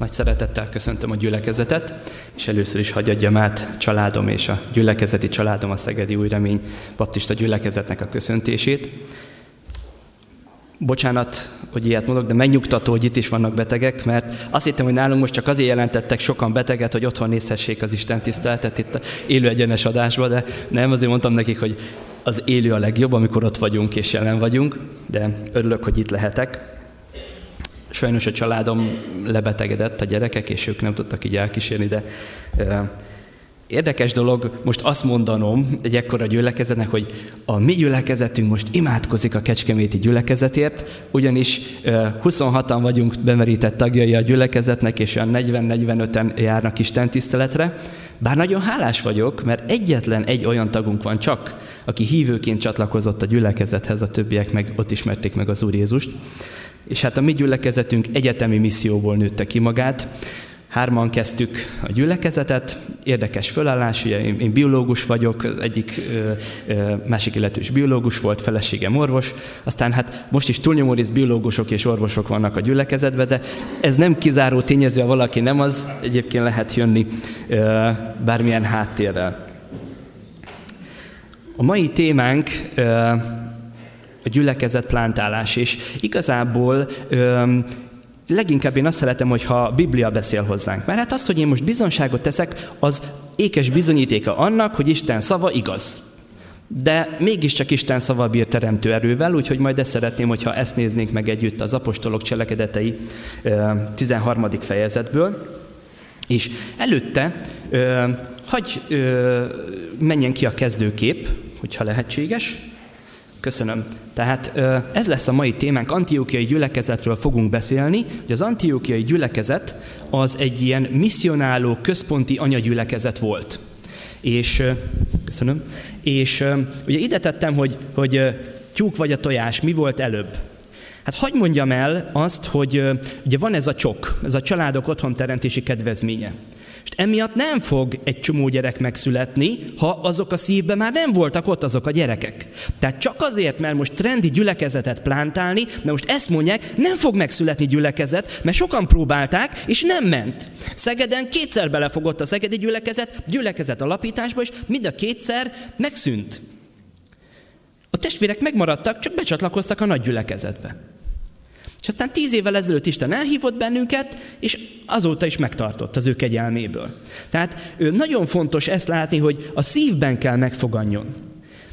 Nagy szeretettel köszöntöm a gyülekezetet, és először is hagyjadjam át családom és a gyülekezeti családom a Szegedi Új Remény Baptista gyülekezetnek a köszöntését. Bocsánat, hogy ilyet mondok, de megnyugtató, hogy itt is vannak betegek, mert azt hittem, hogy nálunk most csak azért jelentettek sokan beteget, hogy otthon nézhessék az Isten tiszteletet itt a élő egyenes adásba, de nem, azért mondtam nekik, hogy az élő a legjobb, amikor ott vagyunk és jelen vagyunk, de örülök, hogy itt lehetek. Sajnos a családom lebetegedett, a gyerekek, és ők nem tudtak így elkísérni, de Érdekes dolog most azt mondanom egy ekkora gyülekezetnek, hogy a mi gyülekezetünk most imádkozik a Kecskeméti gyülekezetért, ugyanis 26-an vagyunk bemerített tagjai a gyülekezetnek, és olyan 40-45-en járnak Isten tiszteletre. Bár nagyon hálás vagyok, mert egyetlen egy olyan tagunk van csak, aki hívőként csatlakozott a gyülekezethez, a többiek meg ott ismerték meg az Úr Jézust. És hát a mi gyülekezetünk egyetemi misszióból nőtte ki magát. Hárman kezdtük a gyülekezetet, érdekes fölállás, ugye én, biológus vagyok, egyik ö, másik illetős biológus volt, feleségem orvos, aztán hát most is túlnyomó rész biológusok és orvosok vannak a gyülekezetben, de ez nem kizáró tényező, ha valaki nem az, egyébként lehet jönni bármilyen háttérrel. A mai témánk a gyülekezet plántálás, és igazából ö, leginkább én azt szeretem, hogyha a Biblia beszél hozzánk. Mert hát az, hogy én most bizonságot teszek, az ékes bizonyítéka annak, hogy Isten szava igaz. De mégiscsak Isten szava bír teremtő erővel, úgyhogy majd ezt szeretném, hogyha ezt néznénk meg együtt az apostolok cselekedetei 13. fejezetből. És előtte hagy menjen ki a kezdőkép, hogyha lehetséges. Köszönöm. Tehát ez lesz a mai témánk, antiókiai gyülekezetről fogunk beszélni, hogy az antiókiai gyülekezet az egy ilyen misszionáló központi anyagyülekezet volt. És, köszönöm, és ugye ide tettem, hogy, hogy tyúk vagy a tojás, mi volt előbb? Hát hagyd mondjam el azt, hogy ugye van ez a csok, ez a családok otthonteremtési kedvezménye. Emiatt nem fog egy csomó gyerek megszületni, ha azok a szívben már nem voltak ott azok a gyerekek. Tehát csak azért, mert most trendi gyülekezetet plántálni, mert most ezt mondják, nem fog megszületni gyülekezet, mert sokan próbálták, és nem ment. Szegeden kétszer belefogott a szegedi gyülekezet, gyülekezet alapításba, és mind a kétszer megszűnt. A testvérek megmaradtak, csak becsatlakoztak a nagy gyülekezetbe. És aztán tíz évvel ezelőtt Isten elhívott bennünket, és azóta is megtartott az ő kegyelméből. Tehát nagyon fontos ezt látni, hogy a szívben kell megfoganjon.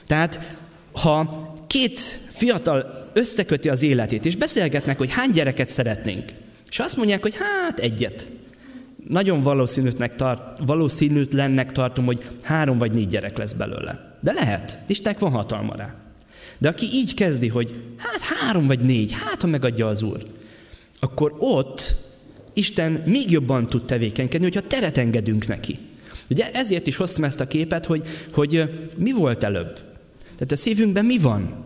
Tehát ha két fiatal összeköti az életét, és beszélgetnek, hogy hány gyereket szeretnénk, és azt mondják, hogy hát egyet. Nagyon valószínűtnek tart, valószínűtlennek tartom, hogy három vagy négy gyerek lesz belőle. De lehet, Istennek van hatalma rá. De aki így kezdi, hogy hát három vagy négy, hát ha megadja az Úr, akkor ott Isten még jobban tud tevékenykedni, hogyha teret engedünk neki. Ugye ezért is hoztam ezt a képet, hogy, hogy mi volt előbb. Tehát a szívünkben mi van?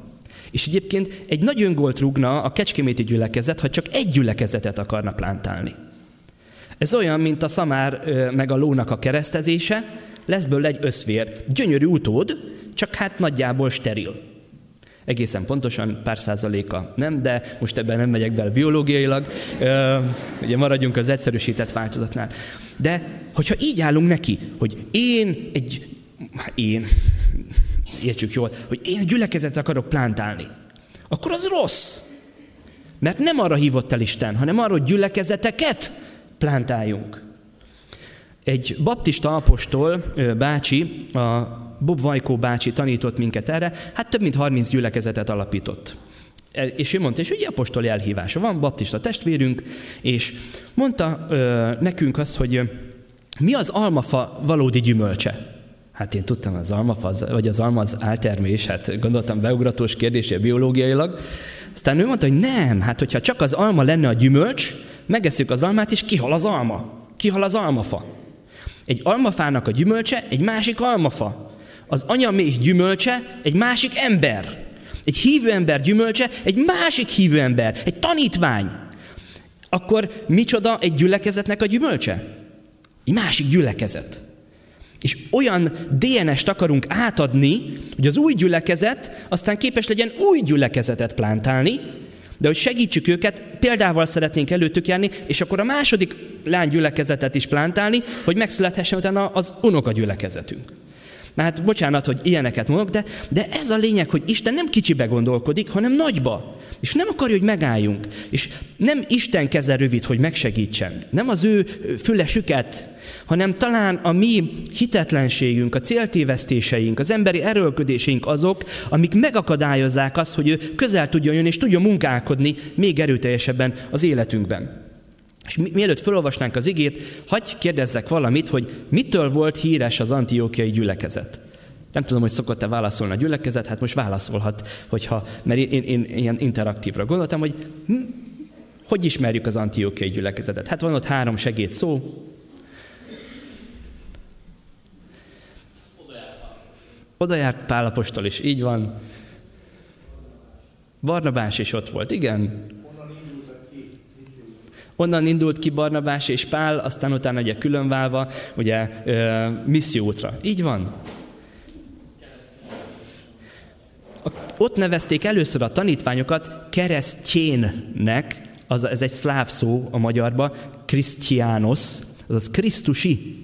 És egyébként egy nagy öngolt rúgna a kecskeméti gyülekezet, ha csak egy gyülekezetet akarna plántálni. Ez olyan, mint a szamár meg a lónak a keresztezése, lesz belőle egy összvér. Gyönyörű utód, csak hát nagyjából steril. Egészen pontosan pár százaléka nem, de most ebben nem megyek bele biológiailag, ugye maradjunk az egyszerűsített változatnál. De hogyha így állunk neki, hogy én egy, én, értsük jól, hogy én gyülekezet akarok plántálni, akkor az rossz. Mert nem arra hívott el Isten, hanem arra, hogy gyülekezeteket plántáljunk. Egy baptista apostol, bácsi, a Bob Vajkó bácsi tanított minket erre, hát több mint 30 gyülekezetet alapított. E, és ő mondta, és ugye apostoli elhívása van, baptista testvérünk, és mondta ö, nekünk azt, hogy mi az almafa valódi gyümölcse? Hát én tudtam, az almafa, az, vagy az alma az áltermés, hát gondoltam beugratós kérdésé biológiailag. Aztán ő mondta, hogy nem, hát hogyha csak az alma lenne a gyümölcs, megesszük az almát, és kihal az alma. Kihal az almafa. Egy almafának a gyümölcse egy másik almafa az anyaméh gyümölcse egy másik ember. Egy hívő ember gyümölcse egy másik hívő ember, egy tanítvány. Akkor micsoda egy gyülekezetnek a gyümölcse? Egy másik gyülekezet. És olyan DNS-t akarunk átadni, hogy az új gyülekezet aztán képes legyen új gyülekezetet plántálni, De hogy segítsük őket, példával szeretnénk előttük járni, és akkor a második lánygyülekezetet is plántálni, hogy megszülethessen utána az unokagyülekezetünk. Na hát bocsánat, hogy ilyeneket mondok, de, de ez a lényeg, hogy Isten nem kicsibe gondolkodik, hanem nagyba. És nem akarja, hogy megálljunk. És nem Isten keze rövid, hogy megsegítsen. Nem az ő füle süket, hanem talán a mi hitetlenségünk, a céltévesztéseink, az emberi erőlködéseink azok, amik megakadályozzák azt, hogy ő közel tudjon jönni és tudjon munkálkodni még erőteljesebben az életünkben. És mielőtt felolvasnánk az igét, hagyj kérdezzek valamit, hogy mitől volt híres az antiókiai gyülekezet. Nem tudom, hogy szokott-e válaszolni a gyülekezet, hát most válaszolhat, hogyha, mert én, én, én ilyen interaktívra gondoltam, hogy hm, hogy ismerjük az antiókiai gyülekezetet. Hát van ott három segéd szó. Oda járt Pálapostól is, így van. Barnabás is ott volt, igen. Onnan indult ki Barnabás és Pál, aztán utána ugye különválva, ugye missziótra. Így van. Ott nevezték először a tanítványokat keresztjénnek, az, ez egy szláv szó a magyarba, Krisztiános, azaz Krisztusi.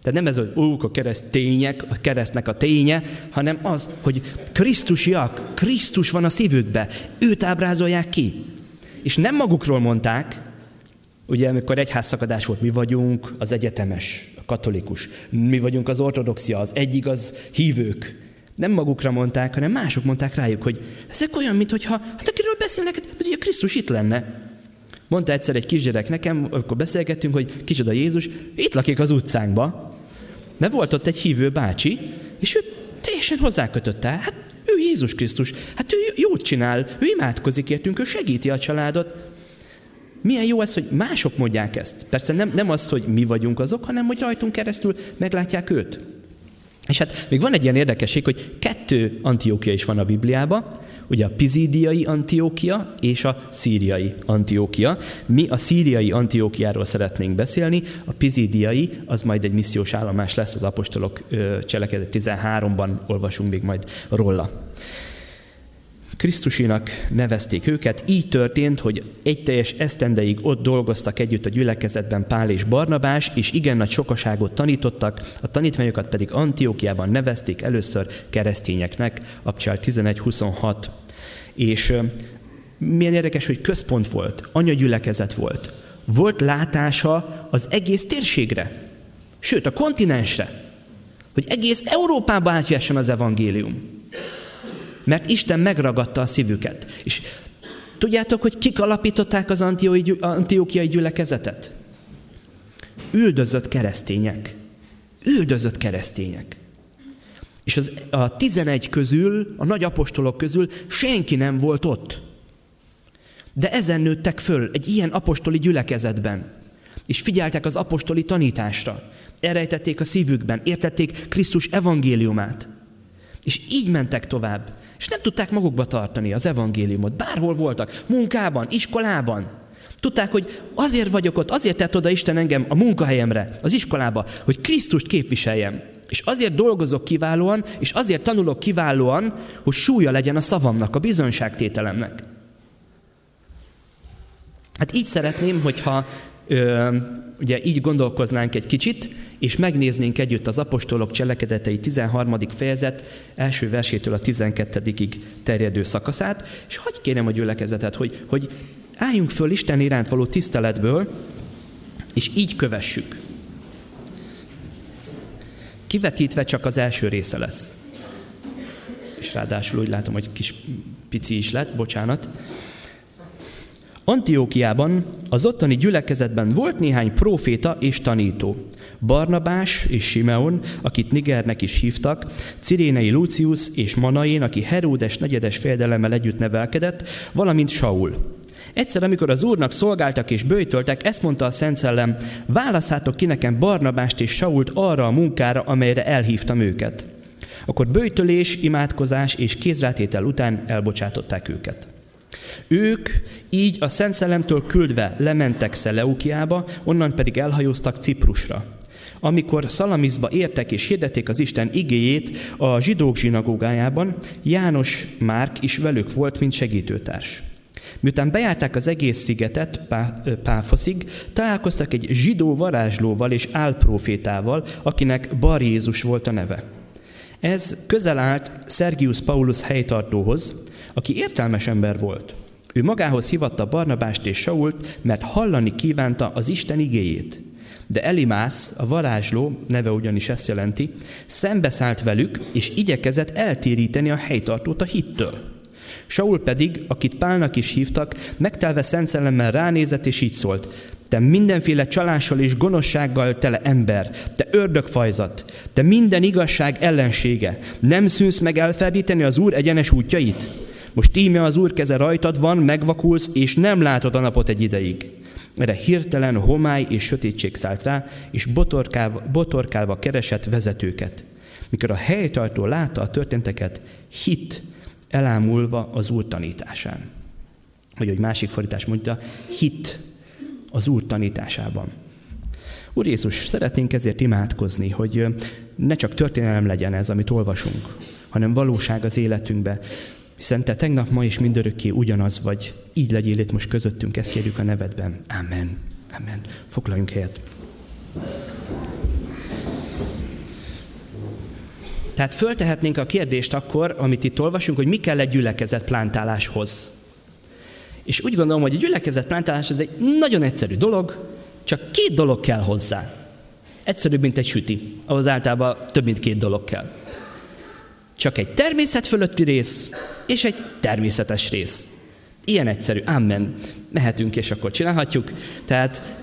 Tehát nem ez, hogy ó, a kereszt tények, a keresztnek a ténye, hanem az, hogy Krisztusiak, Krisztus van a szívükbe, őt ábrázolják ki. És nem magukról mondták, ugye amikor egyházszakadás volt, mi vagyunk az egyetemes, a katolikus, mi vagyunk az ortodoxia, az egyigaz hívők. Nem magukra mondták, hanem mások mondták rájuk, hogy ezek olyan, mintha, hát akiről beszélnek, hát, hogy Krisztus itt lenne. Mondta egyszer egy kisgyerek nekem, akkor beszélgettünk, hogy kicsoda Jézus, itt lakik az utcánkba. Mert volt ott egy hívő bácsi, és ő teljesen hozzákötötte. Hát ő Jézus Krisztus, hát ő jót csinál, ő imádkozik értünk, ő segíti a családot. Milyen jó ez, hogy mások mondják ezt. Persze nem, nem az, hogy mi vagyunk azok, hanem hogy rajtunk keresztül meglátják őt. És hát még van egy ilyen érdekesség, hogy kettő Antiókia is van a Bibliában, ugye a pizídiai Antiókia és a szíriai Antiókia. Mi a szíriai Antiókiáról szeretnénk beszélni, a pizídiai az majd egy missziós állomás lesz, az apostolok cselekedet 13-ban olvasunk még majd róla. Krisztusinak nevezték őket. Így történt, hogy egy teljes esztendeig ott dolgoztak együtt a gyülekezetben Pál és Barnabás, és igen nagy sokaságot tanítottak, a tanítványokat pedig Antiókiában nevezték először keresztényeknek, Abcsál 11.26. És milyen érdekes, hogy központ volt, anyagyülekezet volt. Volt látása az egész térségre, sőt a kontinensre, hogy egész Európába átjöhessen az evangélium. Mert Isten megragadta a szívüket. És tudjátok, hogy kik alapították az antiókiai gyülekezetet? Üldözött keresztények. Üldözött keresztények. És az, a tizenegy közül, a nagy apostolok közül senki nem volt ott. De ezen nőttek föl egy ilyen apostoli gyülekezetben. És figyeltek az apostoli tanításra. Elrejtették a szívükben, értették Krisztus evangéliumát. És így mentek tovább. És nem tudták magukba tartani az evangéliumot. Bárhol voltak, munkában, iskolában. Tudták, hogy azért vagyok ott, azért tett oda Isten engem a munkahelyemre, az iskolába, hogy Krisztust képviseljem. És azért dolgozok kiválóan, és azért tanulok kiválóan, hogy súlya legyen a szavamnak, a bizonyságtételemnek. Hát így szeretném, hogyha ö, ugye így gondolkoznánk egy kicsit, és megnéznénk együtt az apostolok cselekedetei 13. fejezet első versétől a 12 terjedő szakaszát, és hagyj kérem a gyülekezetet, hogy, hogy álljunk föl Isten iránt való tiszteletből, és így kövessük. Kivetítve csak az első része lesz. És ráadásul úgy látom, hogy kis pici is lett, bocsánat. Antiókiában, az ottani gyülekezetben volt néhány próféta és tanító. Barnabás és Simeon, akit Nigernek is hívtak, Cirénei Lucius és Manaén, aki Heródes negyedes féldelemmel együtt nevelkedett, valamint Saul. Egyszer, amikor az úrnak szolgáltak és bőjtöltek, ezt mondta a Szent Szellem, válaszátok ki nekem Barnabást és Sault arra a munkára, amelyre elhívtam őket. Akkor bőjtölés, imádkozás és kézrátétel után elbocsátották őket. Ők így a Szent Szellemtől küldve lementek Szeleukiába, onnan pedig elhajóztak Ciprusra. Amikor Szalamiszba értek és hirdették az Isten igéjét a zsidók zsinagógájában, János Márk is velük volt, mint segítőtárs. Miután bejárták az egész szigetet Páfoszig, találkoztak egy zsidó varázslóval és álprofétával, akinek Bar Jézus volt a neve. Ez közel állt Sergius Paulus helytartóhoz, aki értelmes ember volt. Ő magához hivatta Barnabást és Sault, mert hallani kívánta az Isten igéjét. De Elimász, a varázsló, neve ugyanis ezt jelenti, szembeszállt velük, és igyekezett eltéríteni a helytartót a hittől. Saul pedig, akit Pálnak is hívtak, megtelve szent szellemmel ránézett, és így szólt, te mindenféle csalással és gonoszsággal tele ember, te ördögfajzat, te minden igazság ellensége, nem szűnsz meg elferdíteni az Úr egyenes útjait? Most íme az Úr keze rajtad van, megvakulsz, és nem látod a napot egy ideig. Erre hirtelen homály és sötétség szállt rá, és botorkálva, botorkálva keresett vezetőket. Mikor a helytartó látta a történteket, hit elámulva az Úr tanításán. Vagy hogy másik fordítás mondja, hit az Úr tanításában. Úr Jézus, szeretnénk ezért imádkozni, hogy ne csak történelem legyen ez, amit olvasunk, hanem valóság az életünkbe. Hiszen te tegnap, ma és mindörökké ugyanaz vagy. Így legyél itt most közöttünk, ezt kérjük a nevedben. Amen. Amen. Foglaljunk helyet. Tehát föltehetnénk a kérdést akkor, amit itt olvasunk, hogy mi kell egy gyülekezet plántáláshoz. És úgy gondolom, hogy a gyülekezet plántálás ez egy nagyon egyszerű dolog, csak két dolog kell hozzá. Egyszerűbb, mint egy süti. Ahhoz általában több mint két dolog kell. Csak egy természet fölötti rész, és egy természetes rész. Ilyen egyszerű. Amen. Mehetünk, és akkor csinálhatjuk. Tehát,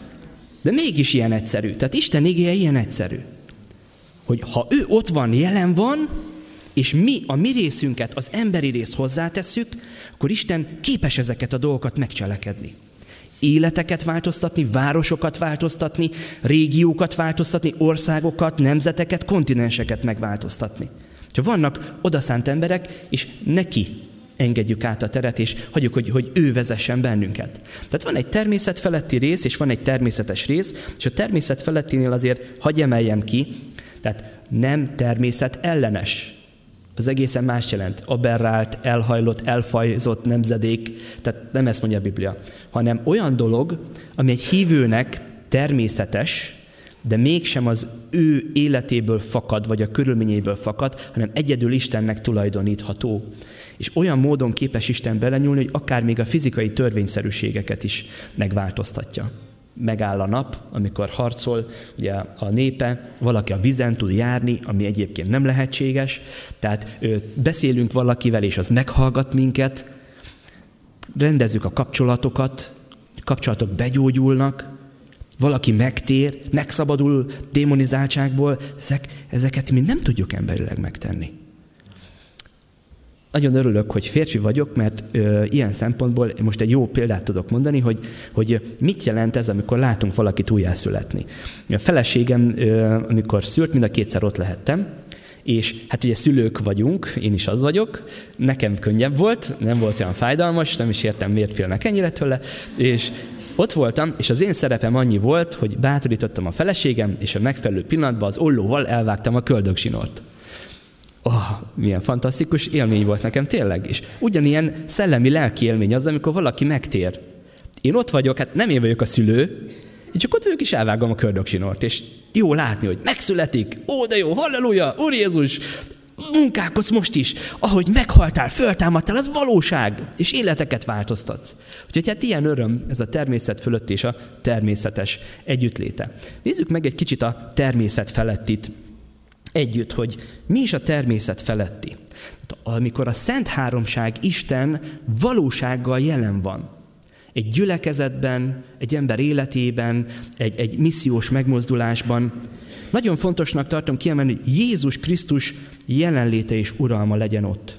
de mégis ilyen egyszerű. Tehát Isten igéje ilyen egyszerű hogy ha ő ott van, jelen van, és mi a mi részünket, az emberi részt hozzátesszük, akkor Isten képes ezeket a dolgokat megcselekedni. Életeket változtatni, városokat változtatni, régiókat változtatni, országokat, nemzeteket, kontinenseket megváltoztatni. Ha vannak odaszánt emberek, és neki engedjük át a teret, és hagyjuk, hogy, hogy ő vezessen bennünket. Tehát van egy természet feletti rész, és van egy természetes rész, és a természet felettinél azért hagy emeljem ki, tehát nem természet ellenes. Az egészen más jelent. Aberrált, elhajlott, elfajzott nemzedék. Tehát nem ezt mondja a Biblia. Hanem olyan dolog, ami egy hívőnek természetes, de mégsem az ő életéből fakad, vagy a körülményéből fakad, hanem egyedül Istennek tulajdonítható. És olyan módon képes Isten belenyúlni, hogy akár még a fizikai törvényszerűségeket is megváltoztatja megáll a nap, amikor harcol ugye a népe, valaki a vizen tud járni, ami egyébként nem lehetséges, tehát beszélünk valakivel, és az meghallgat minket, rendezzük a kapcsolatokat, kapcsolatok begyógyulnak, valaki megtér, megszabadul démonizáltságból, ezek, ezeket mi nem tudjuk emberileg megtenni nagyon örülök, hogy férfi vagyok, mert ö, ilyen szempontból most egy jó példát tudok mondani, hogy, hogy mit jelent ez, amikor látunk valakit újjászületni. A feleségem, ö, amikor szült, mind a kétszer ott lehettem, és hát ugye szülők vagyunk, én is az vagyok, nekem könnyebb volt, nem volt olyan fájdalmas, nem is értem, miért félnek ennyire tőle, és ott voltam, és az én szerepem annyi volt, hogy bátorítottam a feleségem, és a megfelelő pillanatban az ollóval elvágtam a köldögzsinort oh, milyen fantasztikus élmény volt nekem tényleg. És ugyanilyen szellemi lelki élmény az, amikor valaki megtér. Én ott vagyok, hát nem én vagyok a szülő, én csak ott vagyok és elvágom a kördöksinort, és jó látni, hogy megszületik, ó, de jó, halleluja, Úr Jézus, munkálkodsz most is, ahogy meghaltál, föltámadtál, az valóság, és életeket változtatsz. Úgyhogy hát ilyen öröm ez a természet fölött és a természetes együttléte. Nézzük meg egy kicsit a természet felettit együtt, hogy mi is a természet feletti. Amikor a Szent Háromság Isten valósággal jelen van, egy gyülekezetben, egy ember életében, egy, egy missziós megmozdulásban, nagyon fontosnak tartom kiemelni, hogy Jézus Krisztus jelenléte és uralma legyen ott.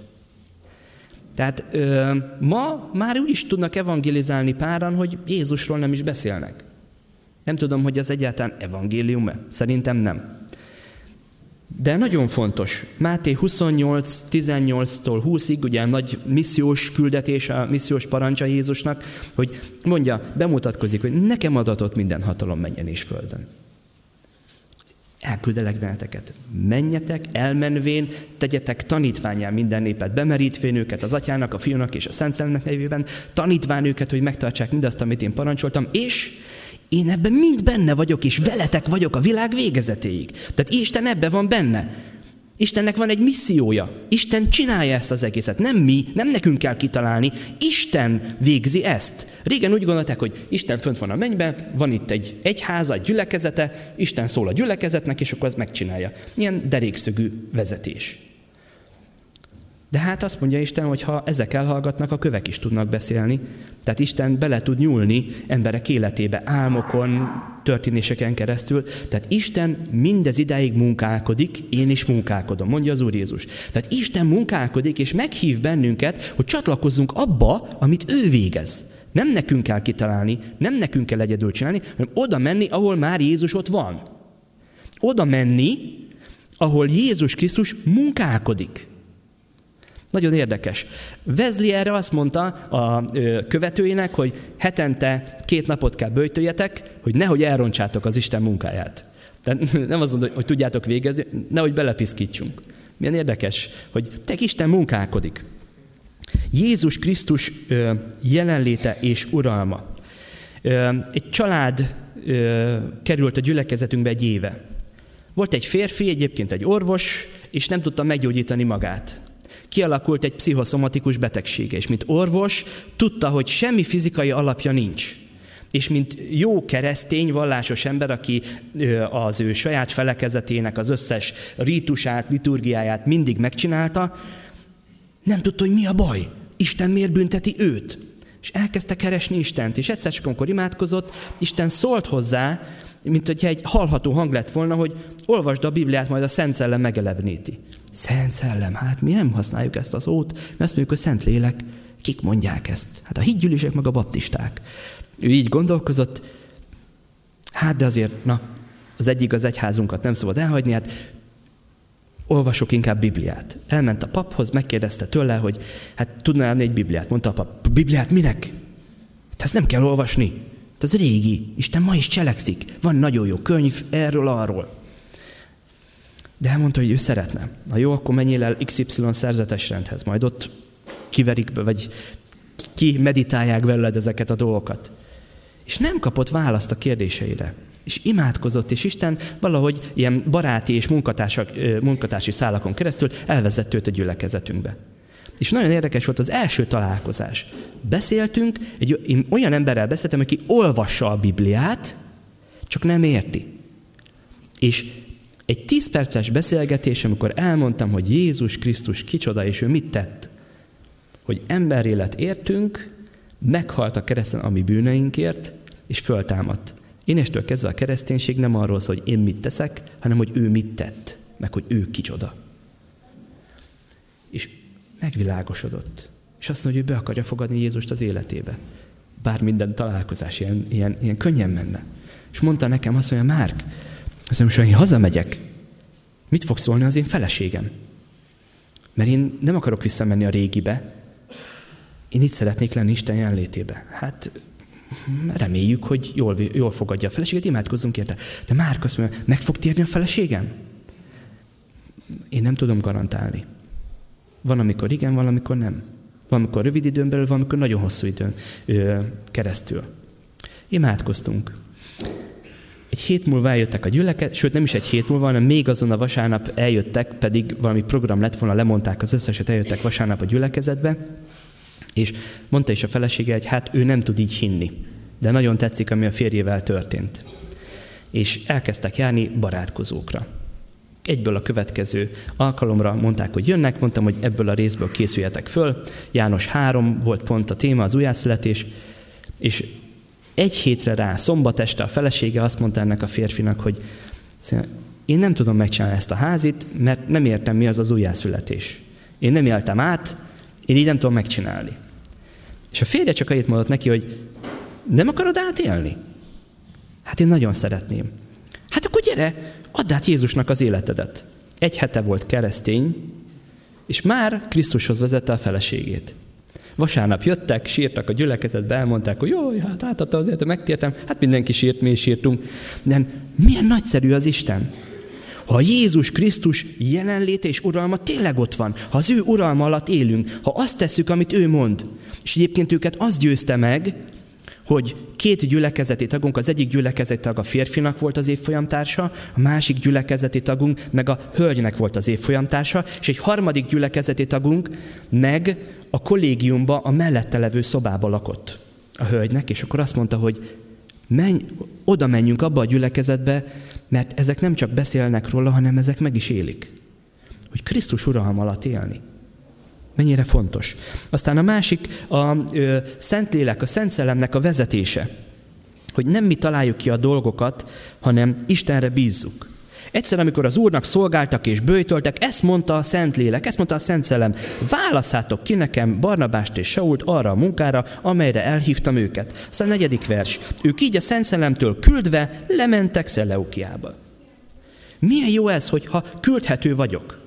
Tehát ö, ma már úgy is tudnak evangelizálni páran, hogy Jézusról nem is beszélnek. Nem tudom, hogy az egyáltalán evangélium-e. Szerintem nem. De nagyon fontos, Máté 28, 18-tól 20-ig, ugye nagy missziós küldetés, a missziós parancsa Jézusnak, hogy mondja, bemutatkozik, hogy nekem adatott minden hatalom menjen és földön. Elküldelek benneteket. Menjetek, elmenvén, tegyetek tanítványá minden népet, bemerítvén őket az atyának, a fiúnak és a szent Szellemnek nevében, tanítván őket, hogy megtartsák mindazt, amit én parancsoltam, és én ebben mind benne vagyok, és veletek vagyok a világ végezetéig. Tehát Isten ebbe van benne. Istennek van egy missziója. Isten csinálja ezt az egészet. Nem mi, nem nekünk kell kitalálni. Isten végzi ezt. Régen úgy gondolták, hogy Isten fönt van a mennyben, van itt egy egyháza, egy gyülekezete, Isten szól a gyülekezetnek, és akkor az megcsinálja. Ilyen derékszögű vezetés. De hát azt mondja Isten, hogy ha ezek elhallgatnak, a kövek is tudnak beszélni. Tehát Isten bele tud nyúlni emberek életébe, álmokon, történéseken keresztül. Tehát Isten mindez idáig munkálkodik, én is munkálkodom, mondja az Úr Jézus. Tehát Isten munkálkodik, és meghív bennünket, hogy csatlakozzunk abba, amit ő végez. Nem nekünk kell kitalálni, nem nekünk kell egyedül csinálni, hanem oda menni, ahol már Jézus ott van. Oda menni, ahol Jézus Krisztus munkálkodik. Nagyon érdekes. Vezli erre azt mondta a követőinek, hogy hetente két napot kell böjtöljetek, hogy nehogy elrontsátok az Isten munkáját. Tehát nem az mondja, hogy tudjátok végezni, nehogy belepiszkítsunk. Milyen érdekes, hogy te Isten munkálkodik. Jézus Krisztus jelenléte és uralma. Egy család került a gyülekezetünkbe egy éve. Volt egy férfi, egyébként egy orvos, és nem tudta meggyógyítani magát kialakult egy pszichoszomatikus betegsége, és mint orvos tudta, hogy semmi fizikai alapja nincs. És mint jó keresztény, vallásos ember, aki az ő saját felekezetének az összes rítusát, liturgiáját mindig megcsinálta, nem tudta, hogy mi a baj. Isten miért bünteti őt? És elkezdte keresni Istent, és egyszer csak, amikor imádkozott, Isten szólt hozzá, mint hogyha egy hallható hang lett volna, hogy olvasd a Bibliát, majd a Szent Szellem megeleveníti. Szent Szellem, hát mi nem használjuk ezt a szót, mert azt mondjuk, hogy Szent Lélek, kik mondják ezt? Hát a hídgyűlések meg a baptisták. Ő így gondolkozott, hát de azért, na, az egyik az egyházunkat nem szabad elhagyni, hát olvasok inkább Bibliát. Elment a paphoz, megkérdezte tőle, hogy hát tudna adni egy Bibliát. Mondta a pap, Bibliát minek? Hát ezt nem kell olvasni. Hát ez régi. Isten ma is cselekszik. Van nagyon jó könyv erről, arról. De elmondta, hogy ő szeretne. Na jó, akkor menjél el XY szerzetes rendhez, majd ott kiverik vagy ki meditálják belőled ezeket a dolgokat. És nem kapott választ a kérdéseire. És imádkozott, és Isten valahogy ilyen baráti és munkatársi szálakon keresztül elvezett őt a gyülekezetünkbe. És nagyon érdekes volt az első találkozás. Beszéltünk, egy olyan emberrel beszéltem, aki olvassa a Bibliát, csak nem érti. És egy tíz perces beszélgetés, amikor elmondtam, hogy Jézus Krisztus kicsoda, és ő mit tett. Hogy emberélet értünk, meghalt a kereszten a mi bűneinkért, és föltámadt. Énestől kezdve a kereszténység nem arról szól, hogy én mit teszek, hanem hogy ő mit tett, meg hogy ő kicsoda. És megvilágosodott. És azt mondja, hogy be akarja fogadni Jézust az életébe. Bár minden találkozás ilyen, ilyen, ilyen könnyen menne. És mondta nekem azt mondja, Márk, azt mondja, hogy én hazamegyek, mit fog szólni az én feleségem? Mert én nem akarok visszamenni a régibe, én itt szeretnék lenni Isten jelenlétébe. Hát reméljük, hogy jól, jól fogadja a feleséget, imádkozzunk érte. De már azt mondja, meg fog térni a feleségem? Én nem tudom garantálni. Van, amikor igen, van, amikor nem. Van, amikor rövid időn belül, van, amikor nagyon hosszú időn ö, keresztül. Imádkoztunk. Egy hét múlva eljöttek a gyüleket, sőt nem is egy hét múlva, hanem még azon a vasárnap eljöttek, pedig valami program lett volna, lemondták az összeset, eljöttek vasárnap a gyülekezetbe, és mondta is a felesége, hogy hát ő nem tud így hinni, de nagyon tetszik, ami a férjével történt. És elkezdtek járni barátkozókra. Egyből a következő alkalomra mondták, hogy jönnek, mondtam, hogy ebből a részből készüljetek föl. János 3 volt pont a téma, az újjászületés, és egy hétre rá, szombat este a felesége azt mondta ennek a férfinak, hogy én nem tudom megcsinálni ezt a házit, mert nem értem, mi az az újjászületés. Én nem éltem át, én így nem tudom megcsinálni. És a férje csak annyit mondott neki, hogy nem akarod átélni? Hát én nagyon szeretném. Hát akkor gyere, add át Jézusnak az életedet. Egy hete volt keresztény, és már Krisztushoz vezette a feleségét. Vasárnap jöttek, sírtak a gyülekezetbe, elmondták, hogy jó, hát átadta azért, megtértem. Hát mindenki sírt, mi is sírtunk. De milyen nagyszerű az Isten, Ha Jézus Krisztus jelenléte és uralma tényleg ott van, ha az ő uralma alatt élünk, ha azt tesszük, amit ő mond, és egyébként őket az győzte meg, hogy két gyülekezeti tagunk, az egyik gyülekezeti tag a férfinak volt az évfolyamtársa, a másik gyülekezeti tagunk meg a hölgynek volt az évfolyamtársa, és egy harmadik gyülekezeti tagunk meg a kollégiumba, a mellette levő szobába lakott a hölgynek, és akkor azt mondta, hogy menj, oda menjünk abba a gyülekezetbe, mert ezek nem csak beszélnek róla, hanem ezek meg is élik. Hogy Krisztus uralm alatt élni. Mennyire fontos. Aztán a másik a ö, Szentlélek, a Szent Szellemnek a vezetése. Hogy nem mi találjuk ki a dolgokat, hanem Istenre bízzuk. Egyszer, amikor az Úrnak szolgáltak és bőjtöltek, ezt mondta a Szentlélek, ezt mondta a Szent Szellem, válaszátok ki nekem Barnabást és Sault arra a munkára, amelyre elhívtam őket. Aztán a negyedik vers. Ők így a Szent Szellemtől küldve lementek Szeleukiába. Milyen jó ez, hogyha küldhető vagyok.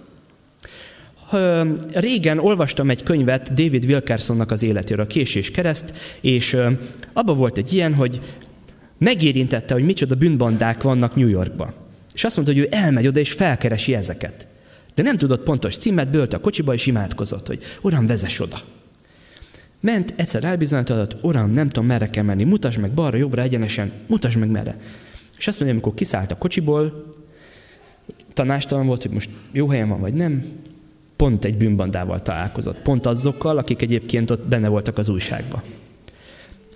Régen olvastam egy könyvet David Wilkersonnak az életéről, a Késés kereszt, és abban volt egy ilyen, hogy megérintette, hogy micsoda bűnbandák vannak New Yorkban. És azt mondta, hogy ő elmegy oda és felkeresi ezeket. De nem tudott pontos címet, bölt a kocsiba és imádkozott, hogy Uram, vezess oda. Ment, egyszer elbizonyított, Uram, nem tudom, merre kell menni, mutasd meg balra, jobbra, egyenesen, mutasd meg merre. És azt mondja, amikor kiszállt a kocsiból, tanástalan volt, hogy most jó helyen van, vagy nem, pont egy bűnbandával találkozott. Pont azokkal, akik egyébként ott benne voltak az újságban.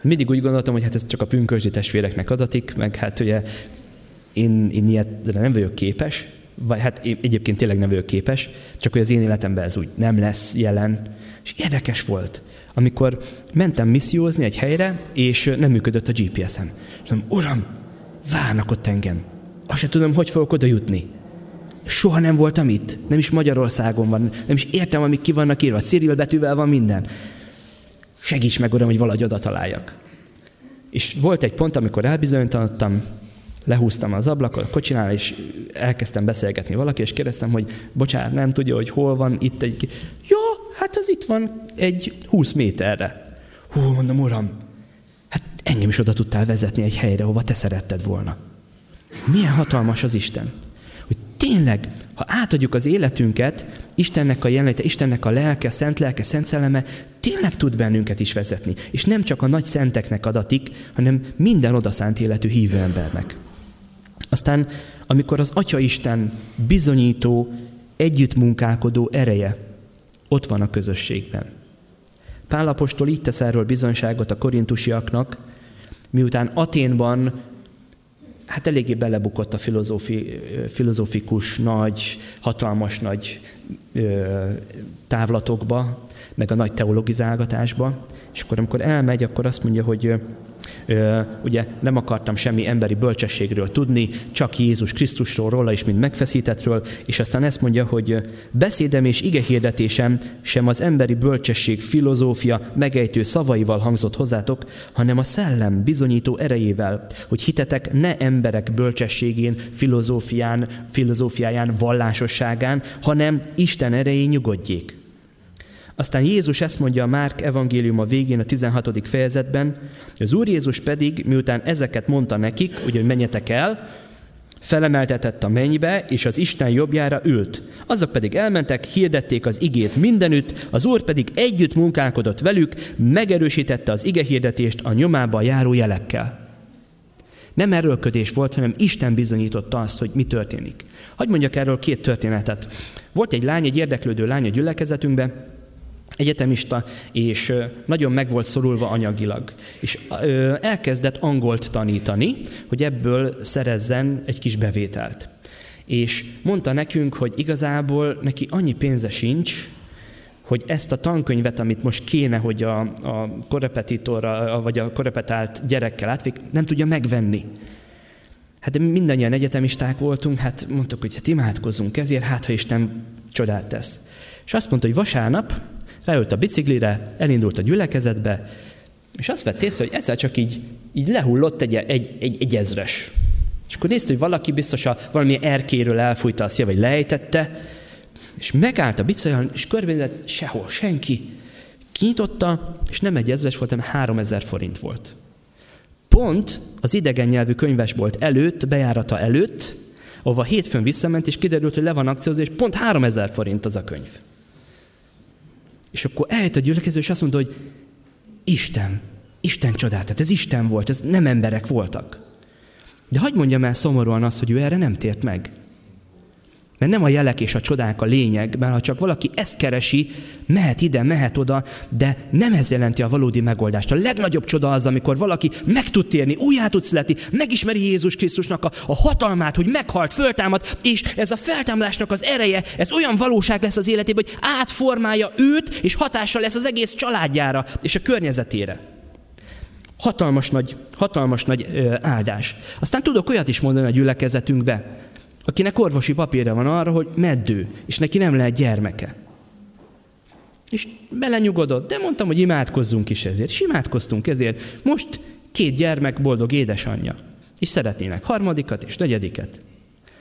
Mindig úgy gondoltam, hogy hát ez csak a pünkösdi testvéreknek adatik, meg hát ugye én, én ilyetre nem vagyok képes, vagy hát én egyébként tényleg nem vagyok képes, csak hogy az én életemben ez úgy nem lesz jelen. És érdekes volt, amikor mentem missziózni egy helyre, és nem működött a GPS-em. És mondom, uram, várnak ott engem. Azt sem tudom, hogy fogok oda jutni. Soha nem voltam itt, nem is Magyarországon van, nem is értem, amik ki vannak írva, Cyril betűvel van minden. Segíts meg, uram, hogy valahogy oda találjak. És volt egy pont, amikor elbizonyítottam, lehúztam az ablakot a kocsinál, és elkezdtem beszélgetni valaki, és kérdeztem, hogy bocsánat, nem tudja, hogy hol van itt egy... Jó, hát az itt van egy 20 méterre. Hú, mondom, uram, hát engem is oda tudtál vezetni egy helyre, hova te szeretted volna. Milyen hatalmas az Isten. Hogy tényleg, ha átadjuk az életünket, Istennek a jelenléte, Istennek a lelke, szent lelke, szent szelleme tényleg tud bennünket is vezetni. És nem csak a nagy szenteknek adatik, hanem minden odaszánt életű hívő embernek. Aztán, amikor az Atya Isten bizonyító, együttmunkálkodó ereje ott van a közösségben. Pálapostól így tesz erről bizonyságot a korintusiaknak, miután Aténban hát eléggé belebukott a filozófi, filozófikus, nagy, hatalmas nagy ö, távlatokba, meg a nagy teologizálgatásba, és akkor amikor elmegy, akkor azt mondja, hogy ugye nem akartam semmi emberi bölcsességről tudni, csak Jézus Krisztusról, róla is, mint megfeszítetről, és aztán ezt mondja, hogy beszédem és igehirdetésem sem az emberi bölcsesség filozófia megejtő szavaival hangzott hozzátok, hanem a szellem bizonyító erejével, hogy hitetek ne emberek bölcsességén, filozófián, filozófiáján, vallásosságán, hanem Isten erején nyugodjék. Aztán Jézus ezt mondja a Márk evangélium a végén, a 16. fejezetben, az Úr Jézus pedig, miután ezeket mondta nekik, ugye, hogy menjetek el, felemeltetett a mennybe, és az Isten jobbjára ült. Azok pedig elmentek, hirdették az igét mindenütt, az Úr pedig együtt munkálkodott velük, megerősítette az ige hirdetést a nyomába járó jelekkel. Nem erőlködés volt, hanem Isten bizonyította azt, hogy mi történik. Hagy mondjak erről két történetet. Volt egy lány, egy érdeklődő lány a gyülekezetünkben, egyetemista, és nagyon meg volt szorulva anyagilag. És elkezdett angolt tanítani, hogy ebből szerezzen egy kis bevételt. És mondta nekünk, hogy igazából neki annyi pénze sincs, hogy ezt a tankönyvet, amit most kéne, hogy a, a korrepetitorra, vagy a korrepetált gyerekkel átvég, nem tudja megvenni. Hát mindannyian egyetemisták voltunk, hát mondtuk, hogy hát imádkozzunk ezért, hát ha Isten csodát tesz. És azt mondta, hogy vasárnap leült a biciklire, elindult a gyülekezetbe, és azt vett észre, hogy ezzel csak így, így lehullott egy, egy, egy, egy ezres. És akkor nézte, hogy valaki biztos a, valami erkéről elfújta a szíve, vagy lejtette, és megállt a bicajal, és körbenézett, sehol, senki. Kinyitotta, és nem egy ezres volt, hanem három ezer forint volt. Pont az idegen nyelvű könyvesbolt előtt, bejárata előtt, ahova hétfőn visszament, és kiderült, hogy le van akciózó, és pont 3000 forint az a könyv. És akkor eljött a gyülekező, és azt mondta, hogy Isten, Isten csodát, tehát ez Isten volt, ez nem emberek voltak. De hagyd mondjam el szomorúan azt, hogy ő erre nem tért meg. Mert nem a jelek és a csodák a lényeg, mert ha csak valaki ezt keresi, mehet ide, mehet oda, de nem ez jelenti a valódi megoldást. A legnagyobb csoda az, amikor valaki meg tud térni, újjá tud születni, megismeri Jézus Krisztusnak a, a hatalmát, hogy meghalt, föltámad, és ez a feltámadásnak az ereje, ez olyan valóság lesz az életében, hogy átformálja őt, és hatással lesz az egész családjára és a környezetére. Hatalmas nagy, hatalmas nagy ö, áldás. Aztán tudok olyat is mondani a gyülekezetünkbe, akinek orvosi papírja van arra, hogy meddő, és neki nem lehet gyermeke. És belenyugodott, de mondtam, hogy imádkozzunk is ezért. És imádkoztunk ezért. Most két gyermek boldog édesanyja. És szeretnének harmadikat és negyediket.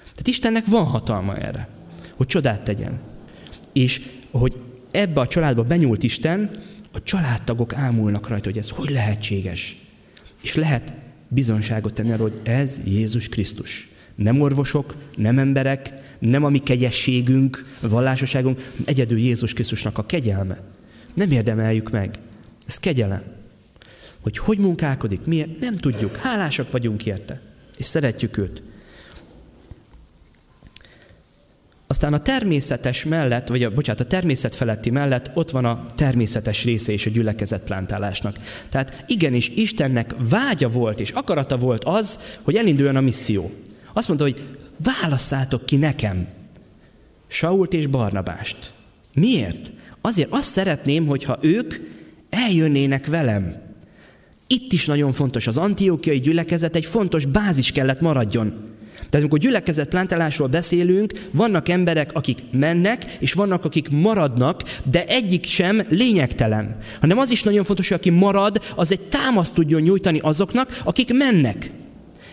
Tehát Istennek van hatalma erre, hogy csodát tegyen. És hogy ebbe a családba benyúlt Isten, a családtagok ámulnak rajta, hogy ez hogy lehetséges. És lehet bizonságot tenni arra, hogy ez Jézus Krisztus. Nem orvosok, nem emberek, nem a mi kegyességünk, vallásoságunk, egyedül Jézus Krisztusnak a kegyelme. Nem érdemeljük meg. Ez kegyelem. Hogy hogy munkálkodik, miért, nem tudjuk. Hálásak vagyunk érte. És szeretjük őt. Aztán a természetes mellett, vagy a, bocsánat, a természet feletti mellett ott van a természetes része és a gyülekezet plántálásnak. Tehát igenis Istennek vágya volt és akarata volt az, hogy elinduljon a misszió. Azt mondta, hogy válasszátok ki nekem Sault és Barnabást. Miért? Azért azt szeretném, hogyha ők eljönnének velem. Itt is nagyon fontos, az antiókiai gyülekezet egy fontos bázis kellett maradjon. Tehát amikor gyülekezet plántálásról beszélünk, vannak emberek, akik mennek, és vannak, akik maradnak, de egyik sem lényegtelen. Hanem az is nagyon fontos, hogy aki marad, az egy támaszt tudjon nyújtani azoknak, akik mennek.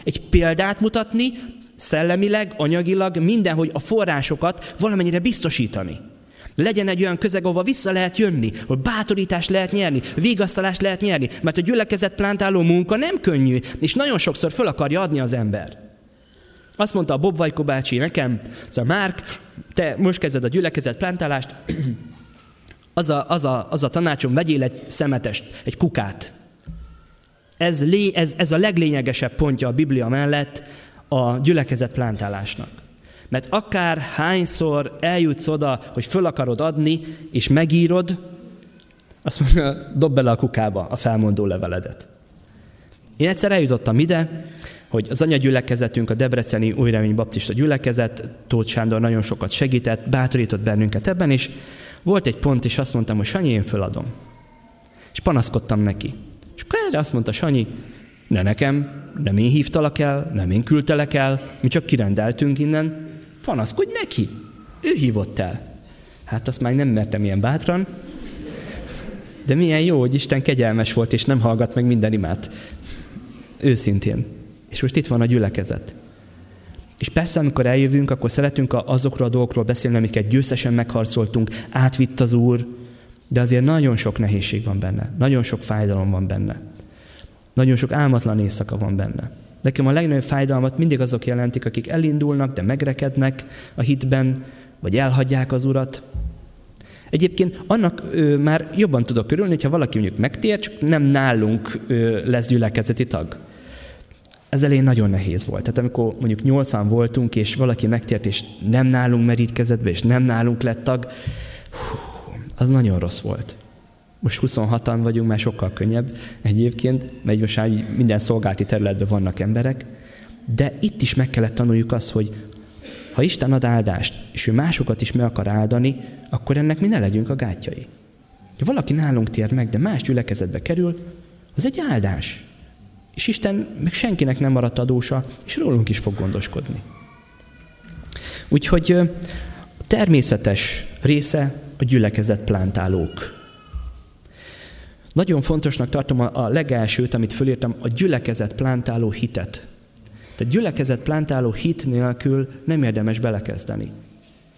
Egy példát mutatni, szellemileg, anyagilag, mindenhogy a forrásokat valamennyire biztosítani. Legyen egy olyan közeg, ahova vissza lehet jönni, hogy bátorítást lehet nyerni, vigasztalást lehet nyerni, mert a gyülekezet plántáló munka nem könnyű, és nagyon sokszor föl akarja adni az ember. Azt mondta a Bob Vajko bácsi nekem, szóval Márk, te most kezded a gyülekezet plántálást, az a, az, a, az a tanácsom, vegyél egy szemetest, egy kukát. Ez, lé, ez, ez a leglényegesebb pontja a Biblia mellett, a gyülekezet plántálásnak. Mert akár hányszor eljutsz oda, hogy föl akarod adni, és megírod, azt mondja, dob bele a kukába a felmondó leveledet. Én egyszer eljutottam ide, hogy az anyagyülekezetünk, a Debreceni Újremény Baptista gyülekezet, Tóth Sándor nagyon sokat segített, bátorított bennünket ebben, és volt egy pont, és azt mondtam, hogy Sanyi, én föladom. És panaszkodtam neki. És akkor erre azt mondta Sanyi, ne nekem, nem én hívtalak el, nem én küldtelek el, mi csak kirendeltünk innen, panaszkodj neki, ő hívott el. Hát azt már nem mertem ilyen bátran, de milyen jó, hogy Isten kegyelmes volt, és nem hallgat meg minden imát. Őszintén. És most itt van a gyülekezet. És persze, amikor eljövünk, akkor szeretünk azokról a dolgokról beszélni, amiket győztesen megharcoltunk, átvitt az Úr, de azért nagyon sok nehézség van benne, nagyon sok fájdalom van benne. Nagyon sok álmatlan éjszaka van benne. Nekem a legnagyobb fájdalmat mindig azok jelentik, akik elindulnak, de megrekednek a hitben, vagy elhagyják az urat. Egyébként annak ö, már jobban tudok körülni, hogyha valaki mondjuk megtér, csak nem nálunk ö, lesz gyülekezeti tag. Ez elején nagyon nehéz volt. Tehát amikor mondjuk nyolcan voltunk, és valaki megtért, és nem nálunk merítkezett be, és nem nálunk lett tag, hú, az nagyon rossz volt. Most 26-an vagyunk, már sokkal könnyebb egyébként, mert most már minden szolgálti területben vannak emberek, de itt is meg kellett tanuljuk azt, hogy ha Isten ad áldást, és ő másokat is meg akar áldani, akkor ennek mi ne legyünk a gátjai. Ha valaki nálunk tér meg, de más gyülekezetbe kerül, az egy áldás. És Isten meg senkinek nem maradt adósa, és rólunk is fog gondoskodni. Úgyhogy természetes része a gyülekezet plántálók. Nagyon fontosnak tartom a, legelsőt, amit fölírtam, a gyülekezet plántáló hitet. Tehát gyülekezet plántáló hit nélkül nem érdemes belekezdeni.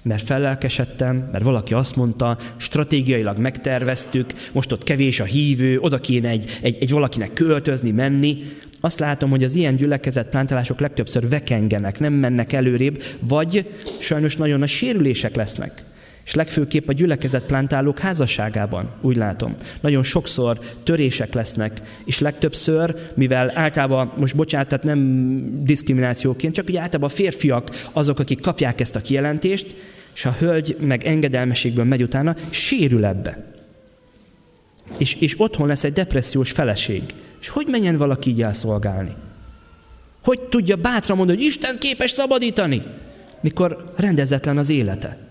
Mert fellelkesedtem, mert valaki azt mondta, stratégiailag megterveztük, most ott kevés a hívő, oda kéne egy, egy, egy valakinek költözni, menni. azt látom, hogy az ilyen gyülekezet plántálások legtöbbször vekengenek, nem mennek előrébb, vagy sajnos nagyon nagy sérülések lesznek. És legfőképp a gyülekezet plántálók házasságában, úgy látom. Nagyon sokszor törések lesznek, és legtöbbször, mivel általában, most bocsánat, tehát nem diszkriminációként, csak ugye általában a férfiak azok, akik kapják ezt a kijelentést, és a hölgy meg engedelmeségből megy utána, sérül ebbe. És, és otthon lesz egy depressziós feleség. És hogy menjen valaki így elszolgálni? Hogy tudja bátran mondani, hogy Isten képes szabadítani, mikor rendezetlen az élete?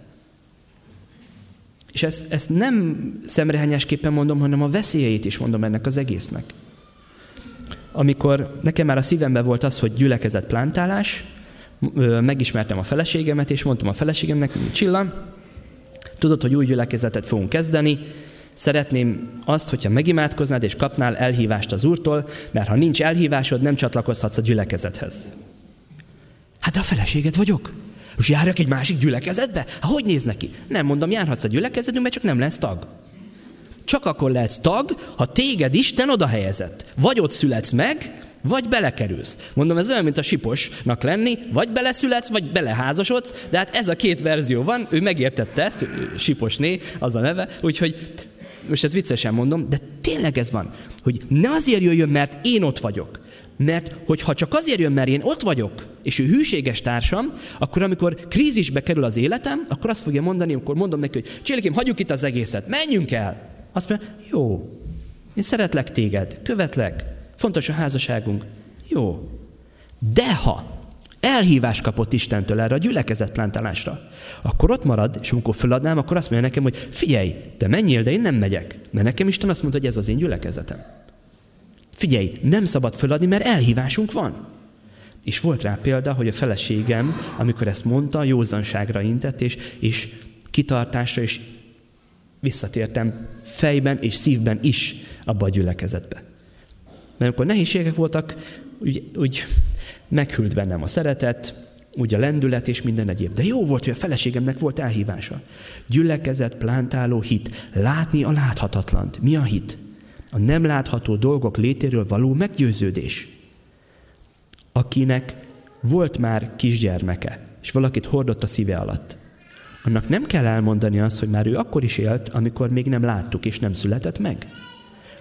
És ezt, ezt nem szemrehányásképpen mondom, hanem a veszélyeit is mondom ennek az egésznek. Amikor nekem már a szívemben volt az, hogy gyülekezett plántálás, megismertem a feleségemet, és mondtam a feleségemnek, Csilla, tudod, hogy új gyülekezetet fogunk kezdeni, Szeretném azt, hogyha megimádkoznád és kapnál elhívást az Úrtól, mert ha nincs elhívásod, nem csatlakozhatsz a gyülekezethez. Hát a feleséged vagyok. Most járjak egy másik gyülekezetbe? Hát hogy néz neki? Nem mondom, járhatsz a gyülekezetünkbe, csak nem lesz tag. Csak akkor lehetsz tag, ha téged Isten oda helyezett. Vagy ott születsz meg, vagy belekerülsz. Mondom, ez olyan, mint a siposnak lenni, vagy beleszületsz, vagy beleházasodsz, de hát ez a két verzió van, ő megértette ezt, siposné, az a neve, úgyhogy most ezt viccesen mondom, de tényleg ez van, hogy ne azért jöjjön, mert én ott vagyok, mert hogyha csak azért jön, mert én ott vagyok, és ő hűséges társam, akkor amikor krízisbe kerül az életem, akkor azt fogja mondani, amikor mondom neki, hogy Csillikém, hagyjuk itt az egészet, menjünk el. Azt mondja, jó, én szeretlek téged, követlek, fontos a házasságunk. Jó. De ha elhívást kapott Istentől erre a gyülekezet plántálásra, akkor ott marad, és amikor föladnám, akkor azt mondja nekem, hogy figyelj, te menjél, de én nem megyek. Mert nekem Isten azt mondta, hogy ez az én gyülekezetem. Figyelj, nem szabad föladni, mert elhívásunk van. És volt rá példa, hogy a feleségem, amikor ezt mondta, józanságra intett, és, és kitartásra, és visszatértem fejben és szívben is abba a gyülekezetbe. Mert amikor nehézségek voltak, úgy, úgy meghűlt bennem a szeretet, úgy a lendület és minden egyéb. De jó volt, hogy a feleségemnek volt elhívása. Gyülekezet, plántáló hit. Látni a láthatatlant. Mi a hit? A nem látható dolgok létéről való meggyőződés. Akinek volt már kisgyermeke, és valakit hordott a szíve alatt, annak nem kell elmondani azt, hogy már ő akkor is élt, amikor még nem láttuk és nem született meg.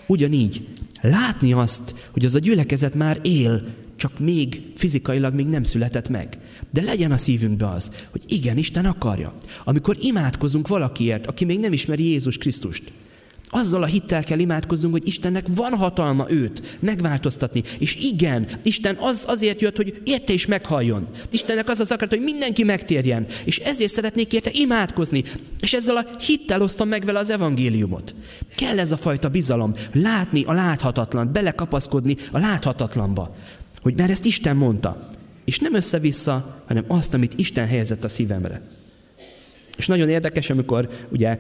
Ugyanígy látni azt, hogy az a gyülekezet már él, csak még fizikailag még nem született meg. De legyen a szívünkbe az, hogy igen, Isten akarja. Amikor imádkozunk valakiért, aki még nem ismeri Jézus Krisztust, azzal a hittel kell imádkozzunk, hogy Istennek van hatalma őt megváltoztatni. És igen, Isten az, azért jött, hogy érte is meghalljon. Istennek az az akarat, hogy mindenki megtérjen. És ezért szeretnék érte imádkozni. És ezzel a hittel osztom meg vele az evangéliumot. Kell ez a fajta bizalom. Látni a láthatatlan, belekapaszkodni a láthatatlanba. Hogy mert ezt Isten mondta. És nem össze-vissza, hanem azt, amit Isten helyezett a szívemre. És nagyon érdekes, amikor ugye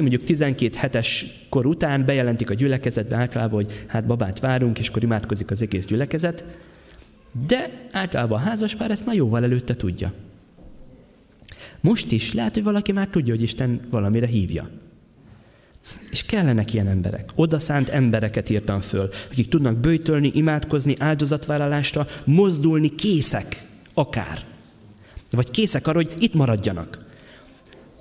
mondjuk 12 hetes kor után bejelentik a gyülekezetbe általában, hogy hát babát várunk, és akkor imádkozik az egész gyülekezet, de általában a házaspár ezt már jóval előtte tudja. Most is lehet, hogy valaki már tudja, hogy Isten valamire hívja. És kellenek ilyen emberek. Oda szánt embereket írtam föl, akik tudnak bőjtölni, imádkozni, áldozatvállalásra, mozdulni, készek akár. Vagy készek arra, hogy itt maradjanak.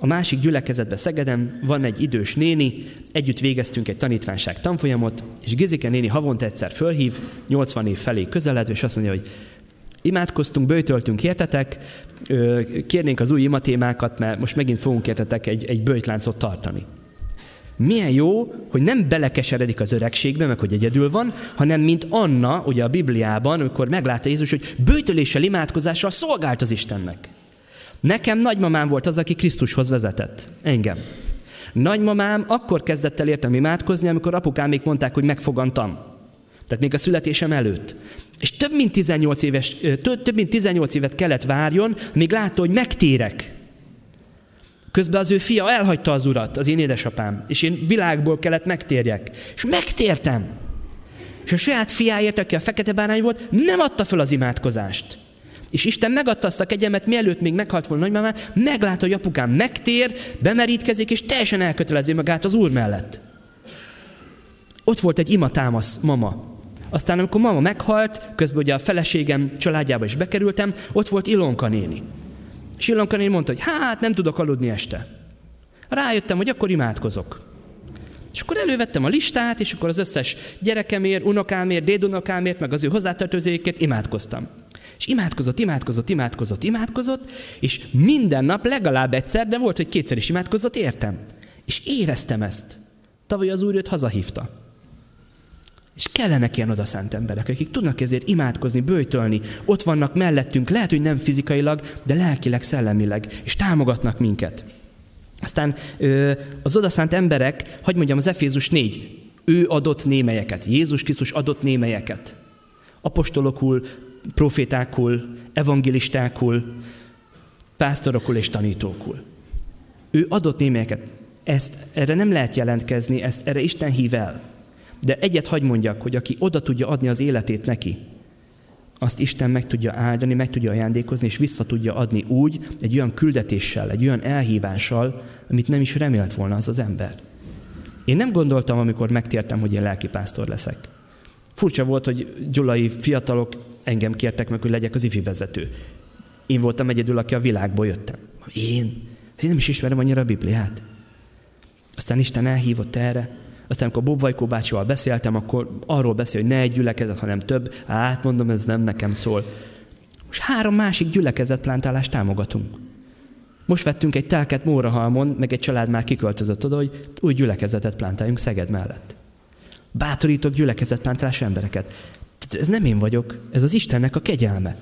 A másik gyülekezetben Szegeden van egy idős néni, együtt végeztünk egy tanítványság tanfolyamot, és Gizike néni havonta egyszer fölhív, 80 év felé közeledve, és azt mondja, hogy imádkoztunk, bőjtöltünk, értetek, kérnénk az új imatémákat, mert most megint fogunk értetek egy, egy bőjtláncot tartani. Milyen jó, hogy nem belekeseredik az öregségbe, meg hogy egyedül van, hanem mint Anna, ugye a Bibliában, amikor meglátta Jézus, hogy bőtöléssel, imádkozással szolgált az Istennek. Nekem nagymamám volt az, aki Krisztushoz vezetett. Engem. Nagymamám akkor kezdett el értem imádkozni, amikor apukám még mondták, hogy megfogantam. Tehát még a születésem előtt. És több mint 18, éves, több, mint 18 évet kellett várjon, míg látta, hogy megtérek. Közben az ő fia elhagyta az urat, az én édesapám, és én világból kellett megtérjek. És megtértem. És a saját fiáért, aki a fekete bárány volt, nem adta föl az imádkozást. És Isten megadta azt a kegyemet, mielőtt még meghalt volna nagymamá, meglátta, hogy apukám megtér, bemerítkezik, és teljesen elkötelezi magát az Úr mellett. Ott volt egy ima támasz mama, Aztán amikor mama meghalt, közben ugye a feleségem családjába is bekerültem, ott volt Ilonka néni. És Ilonka néni mondta, hogy hát nem tudok aludni este. Rájöttem, hogy akkor imádkozok. És akkor elővettem a listát, és akkor az összes gyerekemért, unokámért, dédunokámért, meg az ő hozzátartozóikért imádkoztam. És imádkozott, imádkozott, imádkozott, imádkozott, és minden nap legalább egyszer, de volt, hogy kétszer is imádkozott, értem. És éreztem ezt. Tavaly az Úr őt hazahívta. És kellenek ilyen odaszánt emberek, akik tudnak ezért imádkozni, bőjtölni, ott vannak mellettünk, lehet, hogy nem fizikailag, de lelkileg, szellemileg, és támogatnak minket. Aztán az odaszánt emberek, hogy mondjam, az Efézus 4, ő adott némelyeket, Jézus Krisztus adott némelyeket. Apostolokul, profétákul, evangelistákul, pásztorokul és tanítókul. Ő adott némelyeket. Ezt, erre nem lehet jelentkezni, ezt erre Isten hív el. De egyet hagy mondjak, hogy aki oda tudja adni az életét neki, azt Isten meg tudja áldani, meg tudja ajándékozni, és vissza tudja adni úgy, egy olyan küldetéssel, egy olyan elhívással, amit nem is remélt volna az az ember. Én nem gondoltam, amikor megtértem, hogy én lelkipásztor leszek. Furcsa volt, hogy gyulai fiatalok engem kértek meg, hogy legyek az ifi vezető. Én voltam egyedül, aki a világból jöttem. Én? Én nem is ismerem annyira a Bibliát. Aztán Isten elhívott erre, aztán, amikor Bob Vajkó bácsival beszéltem, akkor arról beszél, hogy ne egy gyülekezet, hanem több. Hát mondom, ez nem nekem szól. Most három másik gyülekezetplántálást támogatunk. Most vettünk egy telket Mórahalmon, meg egy család már kiköltözött oda, hogy új gyülekezetet plántáljunk Szeged mellett. Bátorítok gyülekezetplántálás embereket. Ez nem én vagyok, ez az Istennek a kegyelme.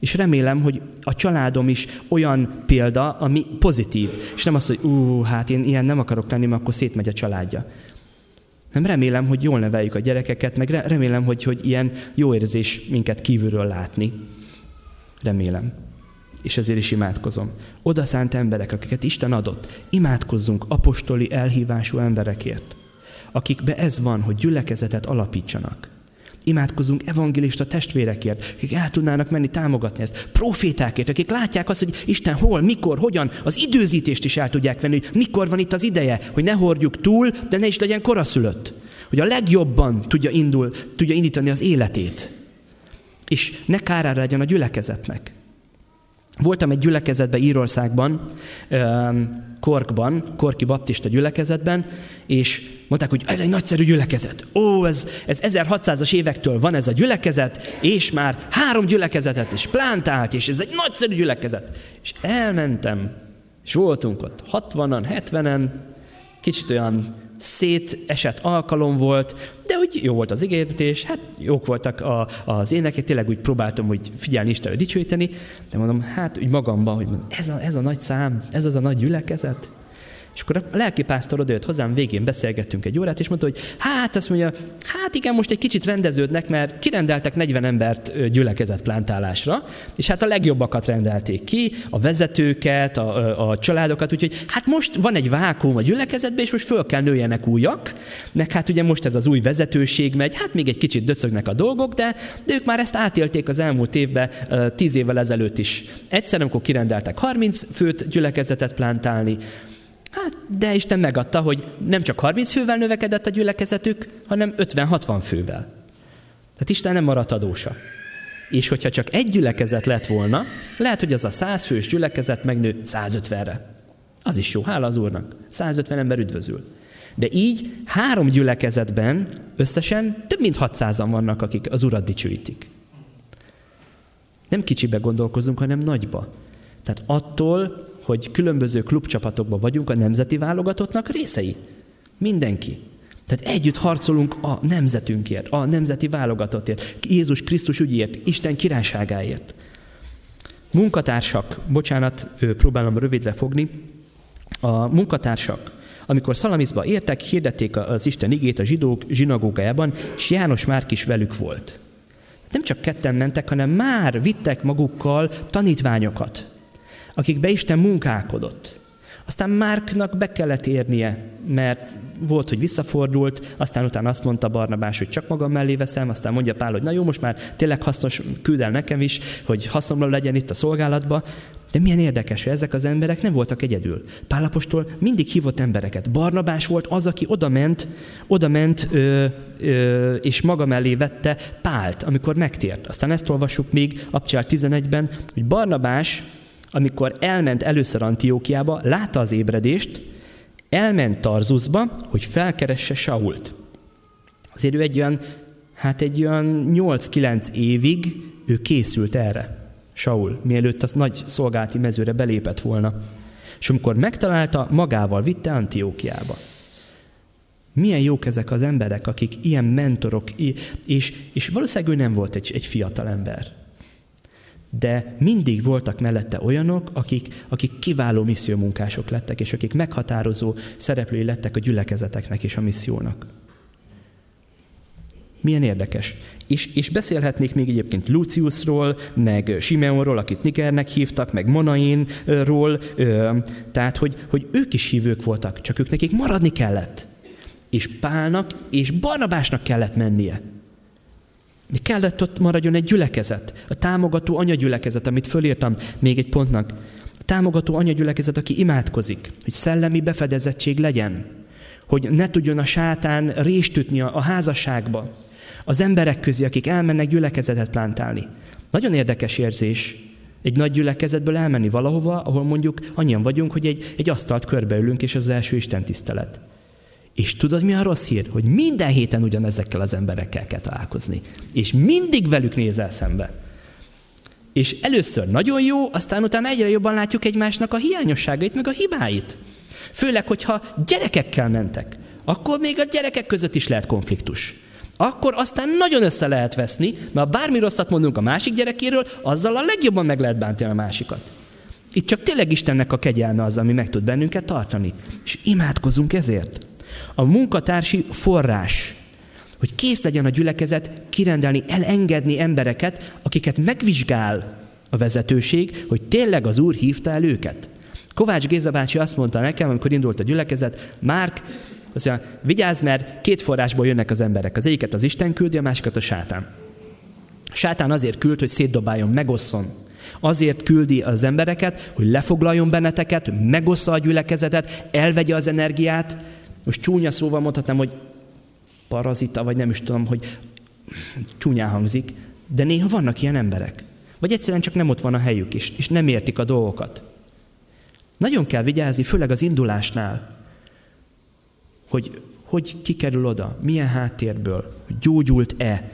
És remélem, hogy a családom is olyan példa, ami pozitív. És nem az, hogy ú, hát én ilyen nem akarok lenni, mert akkor szétmegy a családja. Nem remélem, hogy jól neveljük a gyerekeket, meg remélem, hogy, hogy ilyen jó érzés minket kívülről látni. Remélem. És ezért is imádkozom. Oda szánt emberek, akiket Isten adott, imádkozzunk apostoli elhívású emberekért, akikbe ez van, hogy gyülekezetet alapítsanak. Imádkozunk evangelista testvérekért, akik el tudnának menni támogatni ezt. Profétákért, akik látják azt, hogy Isten hol, mikor, hogyan, az időzítést is el tudják venni, hogy mikor van itt az ideje, hogy ne hordjuk túl, de ne is legyen koraszülött. Hogy a legjobban tudja, indul, tudja indítani az életét. És ne kárára legyen a gyülekezetnek. Voltam egy gyülekezetben Írországban, Korkban, Korki Baptista gyülekezetben, és mondták, hogy ez egy nagyszerű gyülekezet. Ó, ez, ez 1600-as évektől van ez a gyülekezet, és már három gyülekezetet is plántált, és ez egy nagyszerű gyülekezet. És elmentem, és voltunk ott 60-an, 70-en, kicsit olyan szétesett alkalom volt, de úgy jó volt az ígértés, hát jók voltak a, az énekek, tényleg úgy próbáltam, hogy figyelni Istenre dicsőíteni, de mondom, hát úgy magamban, hogy ez a, ez a nagy szám, ez az a nagy gyülekezet, és akkor a lelkipásztor odajött hozzám, végén beszélgettünk egy órát, és mondta, hogy hát azt mondja, hát igen, most egy kicsit rendeződnek, mert kirendeltek 40 embert gyülekezet plántálásra, és hát a legjobbakat rendelték ki, a vezetőket, a, a, családokat, úgyhogy hát most van egy vákum a gyülekezetben, és most föl kell nőjenek újak, meg hát ugye most ez az új vezetőség megy, hát még egy kicsit döcögnek a dolgok, de, de ők már ezt átélték az elmúlt évben, 10 évvel ezelőtt is. Egyszer, amikor kirendeltek 30 főt gyülekezetet plántálni, Hát, de Isten megadta, hogy nem csak 30 fővel növekedett a gyülekezetük, hanem 50-60 fővel. Tehát Isten nem maradt adósa. És hogyha csak egy gyülekezet lett volna, lehet, hogy az a 100 fős gyülekezet megnő 150-re. Az is jó, hála az Úrnak. 150 ember üdvözül. De így három gyülekezetben összesen több mint 600-an vannak, akik az Urat dicsőítik. Nem kicsibe gondolkozunk, hanem nagyba. Tehát attól, hogy különböző klubcsapatokban vagyunk, a nemzeti válogatottnak részei. Mindenki. Tehát együtt harcolunk a nemzetünkért, a nemzeti válogatottért, Jézus Krisztus ügyért, Isten királyságáért. Munkatársak, bocsánat, próbálom rövidre fogni, a munkatársak, amikor Szalamiszba értek, hirdették az Isten igét a zsidók zsinagógájában, és János már is velük volt. Nem csak ketten mentek, hanem már vittek magukkal tanítványokat akikbe Isten munkálkodott. Aztán Márknak be kellett érnie, mert volt, hogy visszafordult, aztán utána azt mondta Barnabás, hogy csak magam mellé veszem, aztán mondja Pál, hogy na jó, most már tényleg hasznos, küld el nekem is, hogy hasznomra legyen itt a szolgálatba. De milyen érdekes, hogy ezek az emberek nem voltak egyedül. Pálapostól mindig hívott embereket. Barnabás volt az, aki odament, odament ö, ö, és maga mellé vette Pált, amikor megtért. Aztán ezt olvassuk még Abcsár 11-ben, hogy Barnabás, amikor elment először Antiókiába, látta az ébredést, elment Tarzuszba, hogy felkeresse Sault. Azért ő egy olyan, hát egy olyan 8-9 évig ő készült erre. Saul, mielőtt az nagy szolgálti mezőre belépett volna. És amikor megtalálta, magával vitte Antiókiába. Milyen jók ezek az emberek, akik ilyen mentorok, és, és valószínűleg ő nem volt egy, egy fiatal ember. De mindig voltak mellette olyanok, akik, akik kiváló missziómunkások lettek, és akik meghatározó szereplői lettek a gyülekezeteknek és a missziónak. Milyen érdekes. És, és beszélhetnék még egyébként Luciusról, meg Simeonról, akit Nigernek hívtak, meg Monainról, tehát hogy, hogy ők is hívők voltak, csak ők nekik maradni kellett. És Pálnak és Barnabásnak kellett mennie. De kellett ott maradjon egy gyülekezet, a támogató anyagyülekezet, amit fölírtam még egy pontnak. A támogató anyagyülekezet, aki imádkozik, hogy szellemi befedezettség legyen, hogy ne tudjon a sátán rést ütni a házasságba, az emberek közé, akik elmennek gyülekezetet plántálni. Nagyon érdekes érzés egy nagy gyülekezetből elmenni valahova, ahol mondjuk annyian vagyunk, hogy egy, egy asztalt körbeülünk, és az első Isten tisztelet. És tudod, mi a rossz hír? Hogy minden héten ugyanezekkel az emberekkel kell találkozni. És mindig velük nézel szembe. És először nagyon jó, aztán utána egyre jobban látjuk egymásnak a hiányosságait, meg a hibáit. Főleg, hogyha gyerekekkel mentek, akkor még a gyerekek között is lehet konfliktus akkor aztán nagyon össze lehet veszni, mert ha bármi rosszat mondunk a másik gyerekéről, azzal a legjobban meg lehet bántani a másikat. Itt csak tényleg Istennek a kegyelme az, ami meg tud bennünket tartani. És imádkozunk ezért. A munkatársi forrás, hogy kész legyen a gyülekezet kirendelni, elengedni embereket, akiket megvizsgál a vezetőség, hogy tényleg az Úr hívta el őket. Kovács Géza bácsi azt mondta nekem, amikor indult a gyülekezet, Márk, azt mondja, vigyázz, mert két forrásból jönnek az emberek. Az egyiket az Isten küldi, a másikat a sátán. A sátán azért küld, hogy szétdobáljon, megosszon. Azért küldi az embereket, hogy lefoglaljon benneteket, megossza a gyülekezetet, elvegye az energiát. Most csúnya szóval mondhatnám, hogy parazita, vagy nem is tudom, hogy csúnyán hangzik, de néha vannak ilyen emberek. Vagy egyszerűen csak nem ott van a helyük is, és nem értik a dolgokat. Nagyon kell vigyázni, főleg az indulásnál hogy hogy kikerül oda, milyen háttérből, gyógyult-e,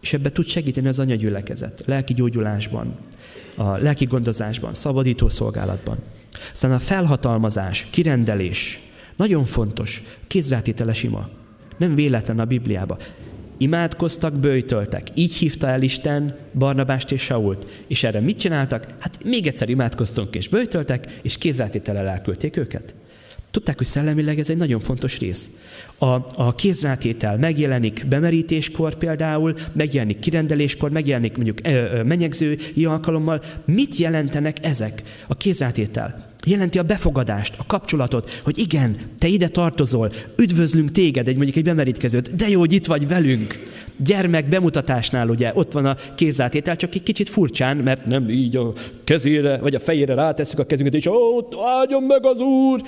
és ebbe tud segíteni az anyagyülekezet, lelki gyógyulásban, a lelki gondozásban, szabadító szolgálatban. Aztán a felhatalmazás, kirendelés, nagyon fontos, kézrátételes ima. Nem véletlen a Bibliába. Imádkoztak, bőjtöltek. Így hívta el Isten Barnabást és Sault. És erre mit csináltak? Hát még egyszer imádkoztunk és bőjtöltek, és kézrátétellel elküldték őket. Tudták, hogy szellemileg ez egy nagyon fontos rész. A, a kézrátétel megjelenik bemerítéskor például, megjelenik kirendeléskor, megjelenik mondjuk ö, ö, menyegzői alkalommal. Mit jelentenek ezek? A kézrátétel jelenti a befogadást, a kapcsolatot, hogy igen, te ide tartozol, üdvözlünk téged, egy mondjuk egy bemerítkezőt, de jó, hogy itt vagy velünk. Gyermek bemutatásnál ugye ott van a kézzátétel, csak egy kicsit furcsán, mert nem így a kezére, vagy a fejére rátesszük a kezünket, és ó, áldjon meg az Úr!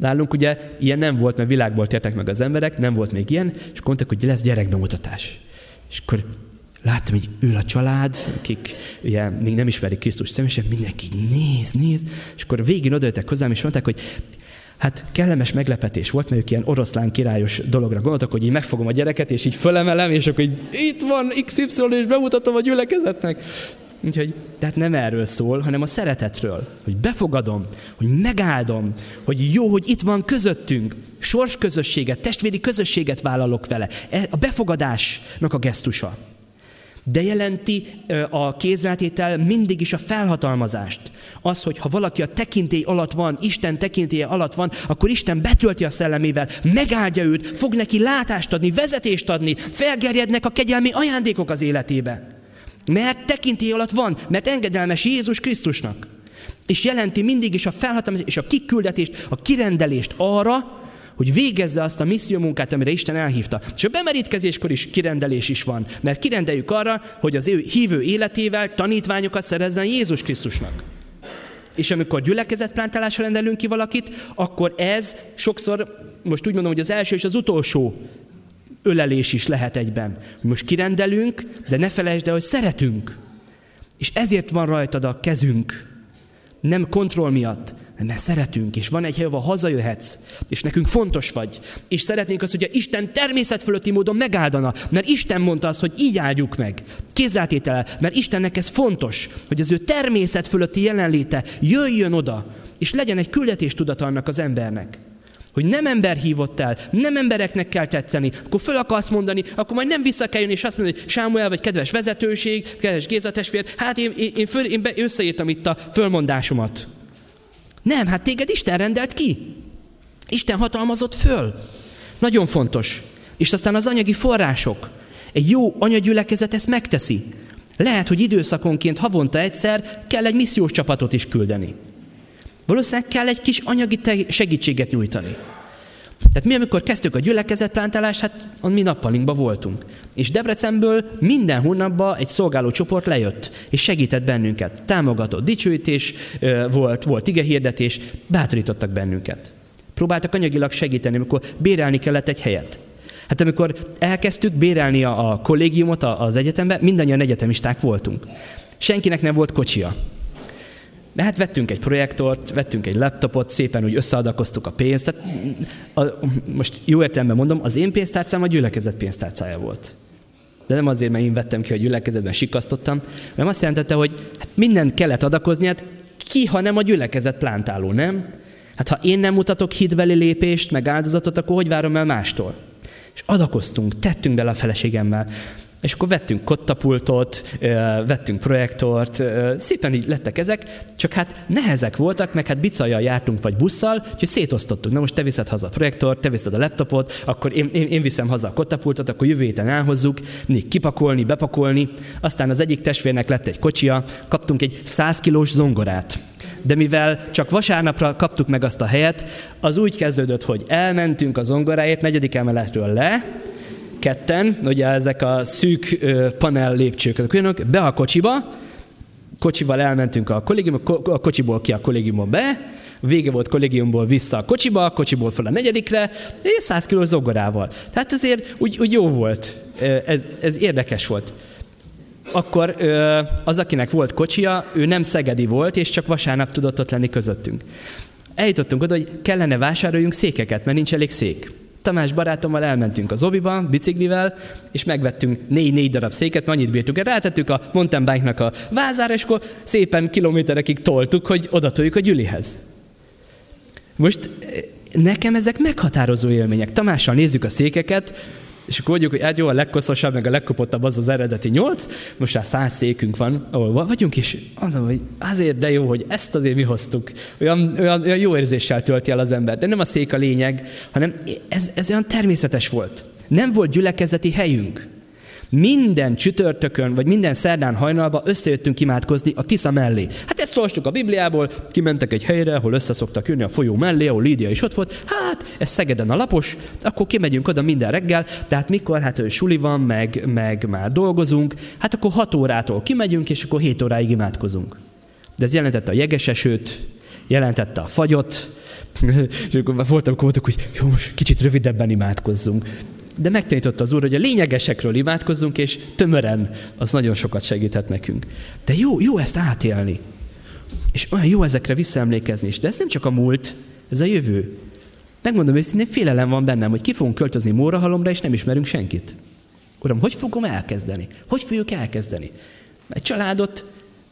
Nálunk ugye ilyen nem volt, mert világból tértek meg az emberek, nem volt még ilyen, és mondták, hogy lesz gyerekbemutatás. És akkor láttam, hogy ül a család, akik ugye még nem ismerik Krisztus személyesen, mindenki néz, néz, és akkor végén odajöttek hozzám, és mondták, hogy Hát kellemes meglepetés volt, mert ők ilyen oroszlán királyos dologra gondoltak, hogy így megfogom a gyereket, és így fölemelem, és akkor így, itt van XY, és bemutatom a gyülekezetnek. Úgyhogy, tehát nem erről szól, hanem a szeretetről, hogy befogadom, hogy megáldom, hogy jó, hogy itt van közöttünk, sors közösséget, testvéri közösséget vállalok vele. E, a befogadásnak a gesztusa. De jelenti a kézrátétel mindig is a felhatalmazást. Az, hogy ha valaki a tekintély alatt van, Isten tekintélye alatt van, akkor Isten betölti a szellemével, megáldja őt, fog neki látást adni, vezetést adni, felgerjednek a kegyelmi ajándékok az életébe. Mert tekintély alatt van, mert engedelmes Jézus Krisztusnak. És jelenti mindig is a felhatalmazást és a kiküldetést, a kirendelést arra, hogy végezze azt a munkát, amire Isten elhívta. És a bemerítkezéskor is kirendelés is van, mert kirendeljük arra, hogy az ő hívő életével tanítványokat szerezzen Jézus Krisztusnak. és amikor gyülekezetplántálásra rendelünk ki valakit, akkor ez sokszor, most úgy mondom, hogy az első és az utolsó ölelés is lehet egyben. Most kirendelünk, de ne felejtsd el, hogy szeretünk. És ezért van rajtad a kezünk. Nem kontroll miatt, mert szeretünk, és van egy hely, ahol hazajöhetsz, és nekünk fontos vagy. És szeretnénk azt, hogy a Isten természet fölötti módon megáldana, mert Isten mondta azt, hogy így áldjuk meg. Kézrátétele, mert Istennek ez fontos, hogy az ő természet fölötti jelenléte jöjjön oda, és legyen egy küldetés tudat annak az embernek. Hogy nem ember hívott el, nem embereknek kell tetszeni, akkor föl akarsz mondani, akkor majd nem vissza kell jönni, és azt mondani, hogy Sámuel vagy kedves vezetőség, kedves Géza testvér, hát én, én, én, föl, én be, összeírtam itt a fölmondásomat. Nem, hát téged Isten rendelt ki. Isten hatalmazott föl. Nagyon fontos. És aztán az anyagi források. Egy jó anyagyülekezet ezt megteszi. Lehet, hogy időszakonként havonta egyszer kell egy missziós csapatot is küldeni. Valószínűleg kell egy kis anyagi segítséget nyújtani. Tehát mi, amikor kezdtük a gyülekezetplántálást, hát mi nappalinkban voltunk. És Debrecenből minden hónapban egy szolgáló csoport lejött, és segített bennünket. Támogatott dicsőítés volt, volt igehirdetés, bátorítottak bennünket. Próbáltak anyagilag segíteni, amikor bérelni kellett egy helyet. Hát amikor elkezdtük bérelni a, a kollégiumot az egyetembe, mindannyian egyetemisták voltunk. Senkinek nem volt kocsia. De hát vettünk egy projektort, vettünk egy laptopot, szépen úgy összeadakoztuk a pénzt. Tehát a, most jó értelemben mondom, az én pénztárcám a gyülekezet pénztárcája volt. De nem azért, mert én vettem ki, hogy gyülekezetben sikasztottam, hanem azt jelentette, hogy hát mindent kellett adakozni, hát ki, ha nem a gyülekezet plántáló, nem? Hát ha én nem mutatok hitbeli lépést, meg áldozatot, akkor hogy várom el mástól? És adakoztunk, tettünk bele a feleségemmel. És akkor vettünk kottapultot, vettünk projektort, szépen így lettek ezek, csak hát nehezek voltak, meg hát bicajjal jártunk, vagy busszal, úgyhogy szétosztottuk. Na most te viszed haza a projektort, te viszed a laptopot, akkor én, én, én viszem haza a kottapultot, akkor jövő héten elhozzuk, mindig kipakolni, bepakolni. Aztán az egyik testvérnek lett egy kocsia, kaptunk egy 100 kilós zongorát. De mivel csak vasárnapra kaptuk meg azt a helyet, az úgy kezdődött, hogy elmentünk a zongoráért negyedik emeletről le, ketten, ugye ezek a szűk panel lépcsők, olyanok, be a kocsiba, kocsival elmentünk a kollégiumba, a kocsiból ki a kollégiumba be, vége volt kollégiumból vissza a kocsiba, a kocsiból fel a negyedikre, és 100 kiló zongorával. Tehát azért úgy, úgy jó volt, ez, ez érdekes volt. Akkor az, akinek volt kocsia, ő nem szegedi volt, és csak vasárnap tudott ott lenni közöttünk. Eljutottunk oda, hogy kellene vásároljunk székeket, mert nincs elég szék. Tamás barátommal elmentünk az obiba biciklivel, és megvettünk négy-négy darab széket, mert annyit bírtunk. Rátettük a mountain bike-nak a vázára, és akkor szépen kilométerekig toltuk, hogy odatoljuk a gyülihez. Most eh, nekem ezek meghatározó élmények. Tamással nézzük a székeket, és akkor mondjuk, hogy hát jó, a legkoszosabb, meg a legkopottabb az az eredeti nyolc, most már száz székünk van, ahol vagyunk, és mondom, hogy azért de jó, hogy ezt azért mi hoztuk. Olyan, olyan, olyan jó érzéssel tölti el az ember. De nem a szék a lényeg, hanem ez, ez olyan természetes volt. Nem volt gyülekezeti helyünk. Minden csütörtökön, vagy minden szerdán hajnalba összejöttünk imádkozni a Tisza mellé. Hát ezt olvastuk a Bibliából, kimentek egy helyre, ahol összeszoktak jönni a folyó mellé, ahol Lídia is ott volt. Hát, ez Szegeden a lapos, akkor kimegyünk oda minden reggel, tehát mikor, hát suli van, meg, meg már dolgozunk, hát akkor 6 órától kimegyünk, és akkor 7 óráig imádkozunk. De ez jelentette a jegesesőt, jelentette a fagyot, és akkor voltam, akkor voltak, hogy jó, most kicsit rövidebben imádkozzunk de megtanította az Úr, hogy a lényegesekről imádkozzunk, és tömören az nagyon sokat segíthet nekünk. De jó, jó ezt átélni. És olyan jó ezekre visszaemlékezni is. De ez nem csak a múlt, ez a jövő. Megmondom őszintén, félelem van bennem, hogy ki fogunk költözni Mórahalomra, és nem ismerünk senkit. Uram, hogy fogom elkezdeni? Hogy fogjuk elkezdeni? Egy családot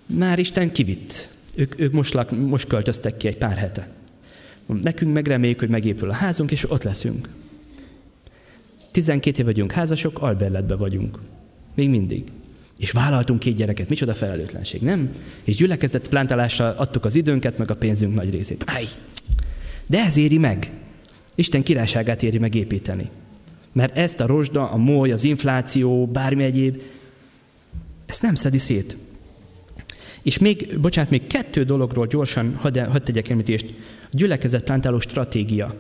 már Isten kivitt. Ők, ők most, lak, most költöztek ki egy pár hete. Nekünk megreméljük, hogy megépül a házunk, és ott leszünk. 12 év vagyunk házasok, alberletbe vagyunk. Még mindig. És vállaltunk két gyereket. Micsoda felelőtlenség, nem? És gyülekezett plántálásra adtuk az időnket, meg a pénzünk nagy részét. Áj! De ez éri meg. Isten királyságát éri meg építeni. Mert ezt a rozsda, a moly, az infláció, bármi egyéb, ezt nem szedi szét. És még, bocsánat, még kettő dologról gyorsan hadd, hadd tegyek említést. A gyülekezet plántáló stratégia.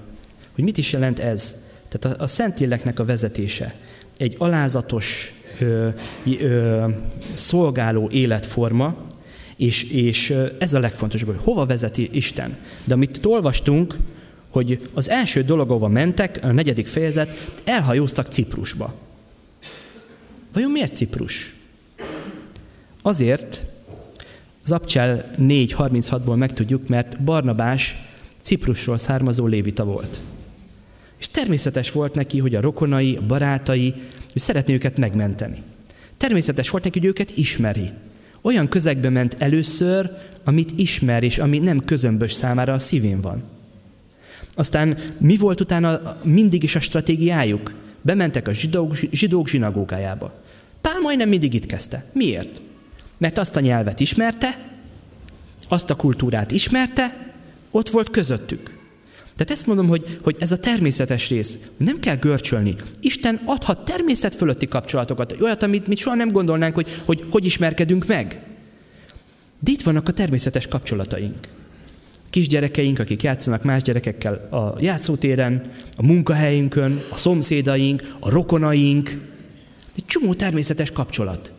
Hogy mit is jelent ez? Tehát a, a Szentléleknek a vezetése egy alázatos, ö, ö, szolgáló életforma, És, és ez a legfontosabb, hogy hova vezeti Isten. De amit itt olvastunk, hogy az első dolog, ahova mentek, a negyedik fejezet, elhajóztak Ciprusba. Vajon miért Ciprus? Azért, az Abcsel 4.36-ból megtudjuk, mert Barnabás Ciprusról származó lévita volt. És természetes volt neki, hogy a rokonai, barátai, hogy szeretné őket megmenteni. Természetes volt neki, hogy őket ismeri. Olyan közegbe ment először, amit ismer, és ami nem közömbös számára a szívén van. Aztán mi volt utána mindig is a stratégiájuk? Bementek a zsidók, zsidók zsinagógájába. Pál majdnem mindig itt kezdte. Miért? Mert azt a nyelvet ismerte, azt a kultúrát ismerte, ott volt közöttük. Tehát ezt mondom, hogy, hogy ez a természetes rész. Nem kell görcsölni. Isten adhat természet fölötti kapcsolatokat, olyat, amit mi soha nem gondolnánk, hogy, hogy hogy ismerkedünk meg. De itt vannak a természetes kapcsolataink. Kisgyerekeink, akik játszanak más gyerekekkel a játszótéren, a munkahelyünkön, a szomszédaink, a rokonaink. Egy csomó természetes kapcsolat.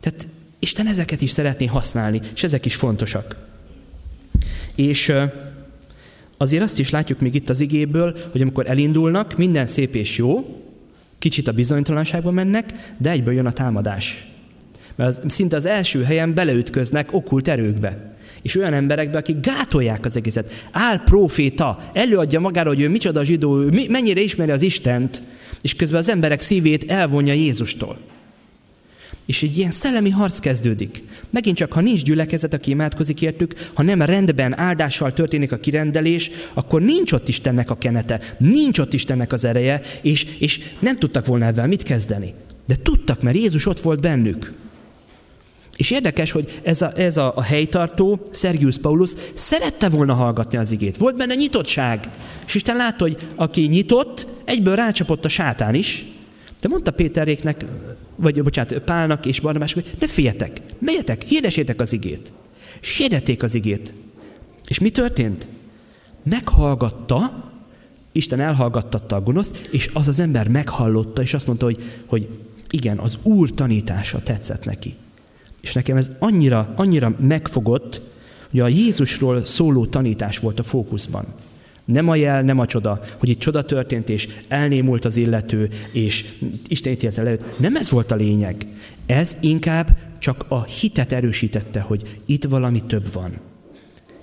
Tehát Isten ezeket is szeretné használni, és ezek is fontosak. És azért azt is látjuk még itt az igéből, hogy amikor elindulnak, minden szép és jó, kicsit a bizonytalanságba mennek, de egyből jön a támadás. Mert az, szinte az első helyen beleütköznek okkult erőkbe. És olyan emberekbe, akik gátolják az egészet. Áll proféta, előadja magára, hogy ő micsoda zsidó, ő mennyire ismeri az Istent, és közben az emberek szívét elvonja Jézustól. És egy ilyen szellemi harc kezdődik. Megint csak, ha nincs gyülekezet, aki imádkozik értük, ha nem rendben, áldással történik a kirendelés, akkor nincs ott Istennek a kenete, nincs ott Istennek az ereje, és, és nem tudtak volna ebben mit kezdeni. De tudtak, mert Jézus ott volt bennük. És érdekes, hogy ez a, ez a, a helytartó, Sergius Paulus, szerette volna hallgatni az igét. Volt benne nyitottság. És Isten látta, hogy aki nyitott, egyből rácsapott a sátán is, de mondta Péteréknek, vagy bocsánat, Pálnak és Barnabásnak, hogy ne féljetek, menjetek, hirdesétek az igét. És hirdették az igét. És mi történt? Meghallgatta, Isten elhallgattatta a gonoszt, és az az ember meghallotta, és azt mondta, hogy, hogy igen, az Úr tanítása tetszett neki. És nekem ez annyira, annyira megfogott, hogy a Jézusról szóló tanítás volt a fókuszban. Nem a jel, nem a csoda, hogy itt csoda történt, és elnémult az illető, és Isten ítélte le Nem ez volt a lényeg. Ez inkább csak a hitet erősítette, hogy itt valami több van.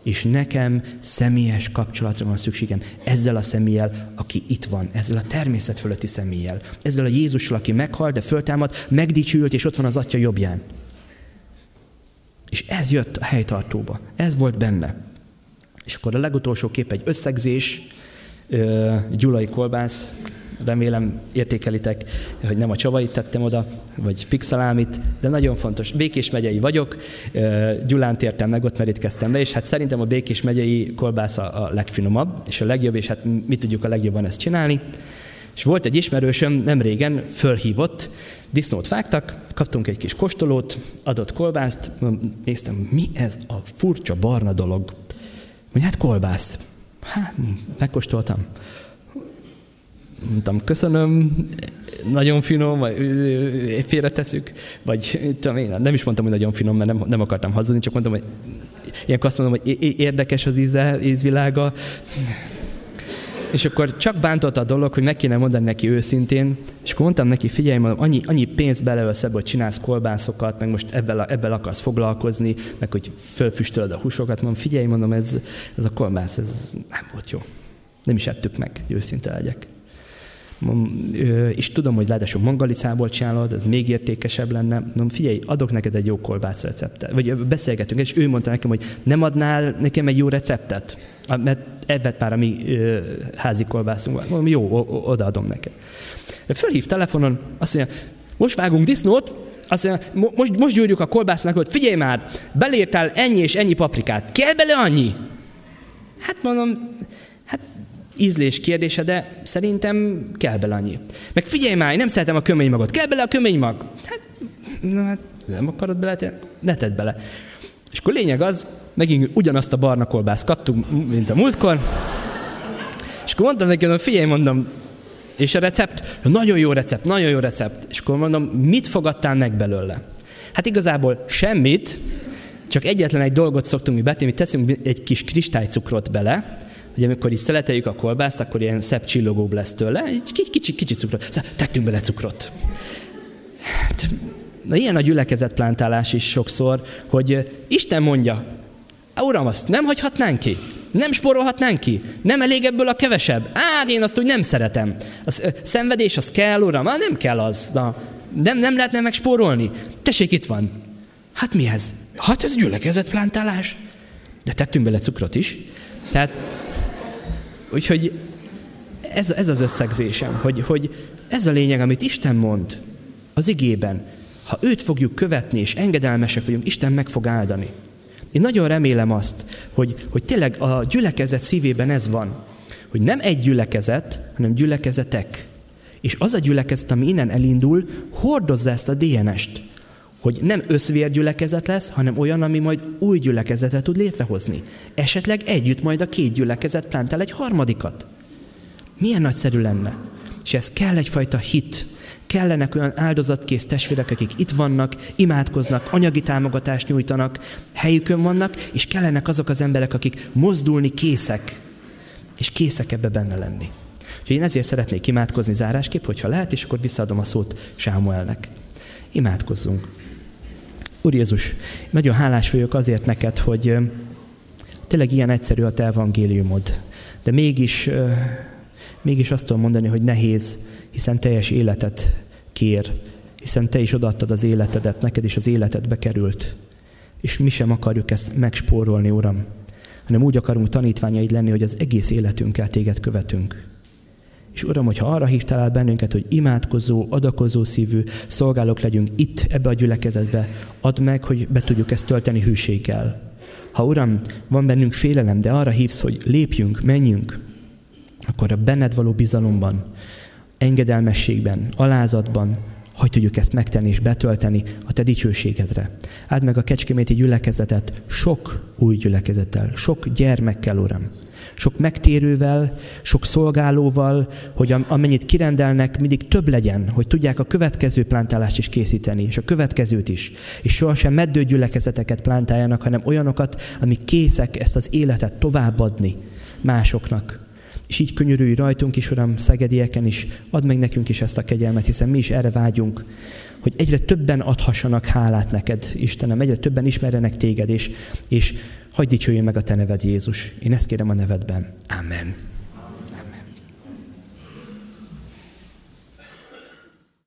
És nekem személyes kapcsolatra van szükségem ezzel a személlyel, aki itt van, ezzel a természet fölötti személlyel, ezzel a Jézussal, aki meghalt, de föltámad, megdicsült, és ott van az atya jobbján. És ez jött a helytartóba. Ez volt benne. És akkor a legutolsó kép egy összegzés, gyulai kolbász, remélem értékelitek, hogy nem a csavait tettem oda, vagy pixelámit, de nagyon fontos. Békés megyei vagyok, Gyulán tértem meg, ott merítkeztem be, és hát szerintem a Békés megyei kolbász a, legfinomabb, és a legjobb, és hát mi tudjuk a legjobban ezt csinálni. És volt egy ismerősöm, nem régen fölhívott, disznót vágtak, kaptunk egy kis kostolót, adott kolbászt, néztem, mi ez a furcsa barna dolog. Mondja, hát kolbász. Hát, megkóstoltam. Mondtam, köszönöm, nagyon finom, vagy félreteszük, vagy tudom én, nem is mondtam, hogy nagyon finom, mert nem, nem akartam hazudni, csak mondtam, hogy ilyenkor azt mondom, hogy érdekes az íze, ízvilága, és akkor csak bántott a dolog, hogy meg kéne mondani neki őszintén, és akkor mondtam neki, figyelj, mondom, annyi, annyi pénzt beleölsz ebbe, hogy csinálsz kolbászokat, meg most ebből, ebből akarsz foglalkozni, meg hogy fölfüstölöd a húsokat, mondom, figyelj, mondom, ez, ez a kolbász, ez nem volt jó. Nem is ettük meg, hogy őszinte legyek. És tudom, hogy ráadásul mangalicából csinálod, ez még értékesebb lenne. Mondom, figyelj, adok neked egy jó kolbász receptet. Vagy beszélgetünk, és ő mondta nekem, hogy nem adnál nekem egy jó receptet, mert evett már a mi házi kolbászunk. Mondom, jó, odaadom neked. Fölhív telefonon, azt mondja, most vágunk disznót, azt mondja, most, most gyúrjuk a kolbásznak, hogy figyelj már, belírtál ennyi és ennyi paprikát, kell bele annyi? Hát mondom, hát ízlés kérdése, de szerintem kell bele annyi. Meg figyelj már, én nem szeretem a kömény magot, kell bele a kömény mag? Hát, na, hát nem akarod bele, ne tedd bele. És akkor lényeg az, megint ugyanazt a barna kolbászt kaptunk, mint a múltkor, és akkor mondtam neki, hogy figyelj, mondom, és a recept, nagyon jó recept, nagyon jó recept. És akkor mondom, mit fogadtál meg belőle? Hát igazából semmit, csak egyetlen egy dolgot szoktunk mi betenni, mi teszünk egy kis kristálycukrot bele, hogy amikor is szeleteljük a kolbászt, akkor ilyen szebb csillogóbb lesz tőle, egy kicsi, kicsi cukrot. Szóval tettünk bele cukrot. Hát, na ilyen a gyülekezetplántálás is sokszor, hogy Isten mondja, Uram, azt nem hagyhatnánk ki? Nem spórolhatnánk ki? Nem elég ebből a kevesebb? Á, én azt úgy nem szeretem. Ö, szenvedés, az kell, Uram? Á, nem kell az. Na, nem, nem lehetne megspórolni? Tessék, itt van. Hát mi ez? Hát ez gyülekezetplántálás. De tettünk bele cukrot is. Tehát, úgyhogy ez, ez az összegzésem, hogy, hogy ez a lényeg, amit Isten mond az igében. Ha őt fogjuk követni, és engedelmesek vagyunk, Isten meg fog áldani. Én nagyon remélem azt, hogy, hogy tényleg a gyülekezet szívében ez van, hogy nem egy gyülekezet, hanem gyülekezetek. És az a gyülekezet, ami innen elindul, hordozza ezt a DNS-t, hogy nem összvérgyülekezet lesz, hanem olyan, ami majd új gyülekezetet tud létrehozni. Esetleg együtt majd a két gyülekezet plántál egy harmadikat. Milyen nagyszerű lenne. És ez kell egyfajta hit, kellenek olyan áldozatkész testvérek, akik itt vannak, imádkoznak, anyagi támogatást nyújtanak, helyükön vannak, és kellenek azok az emberek, akik mozdulni készek, és készek ebbe benne lenni. Úgyhogy én ezért szeretnék imádkozni zárásképp, hogyha lehet, és akkor visszaadom a szót Sámuelnek. Imádkozzunk. Úr Jézus, nagyon hálás vagyok azért neked, hogy tényleg ilyen egyszerű a te evangéliumod, de mégis, mégis azt tudom mondani, hogy nehéz, hiszen teljes életet kér, hiszen te is odaadtad az életedet, neked is az életedbe került. És mi sem akarjuk ezt megspórolni, Uram, hanem úgy akarunk tanítványaid lenni, hogy az egész életünkkel téged követünk. És Uram, hogyha arra hívtál el bennünket, hogy imádkozó, adakozó szívű szolgálók legyünk itt, ebbe a gyülekezetbe, add meg, hogy be tudjuk ezt tölteni hűséggel. Ha Uram, van bennünk félelem, de arra hívsz, hogy lépjünk, menjünk, akkor a benned való bizalomban, engedelmességben, alázatban, hogy tudjuk ezt megtenni és betölteni a te dicsőségedre. Áld meg a kecskeméti gyülekezetet sok új gyülekezettel, sok gyermekkel, Uram. Sok megtérővel, sok szolgálóval, hogy amennyit kirendelnek, mindig több legyen, hogy tudják a következő plántálást is készíteni, és a következőt is. És sohasem meddő gyülekezeteket plántáljanak, hanem olyanokat, amik készek ezt az életet továbbadni másoknak. És így könyörülj rajtunk is, Uram, szegedieken is, add meg nekünk is ezt a kegyelmet, hiszen mi is erre vágyunk, hogy egyre többen adhassanak hálát neked, Istenem, egyre többen ismerjenek téged, és, és hagyd dicsőjön meg a te neved, Jézus. Én ezt kérem a nevedben. Amen.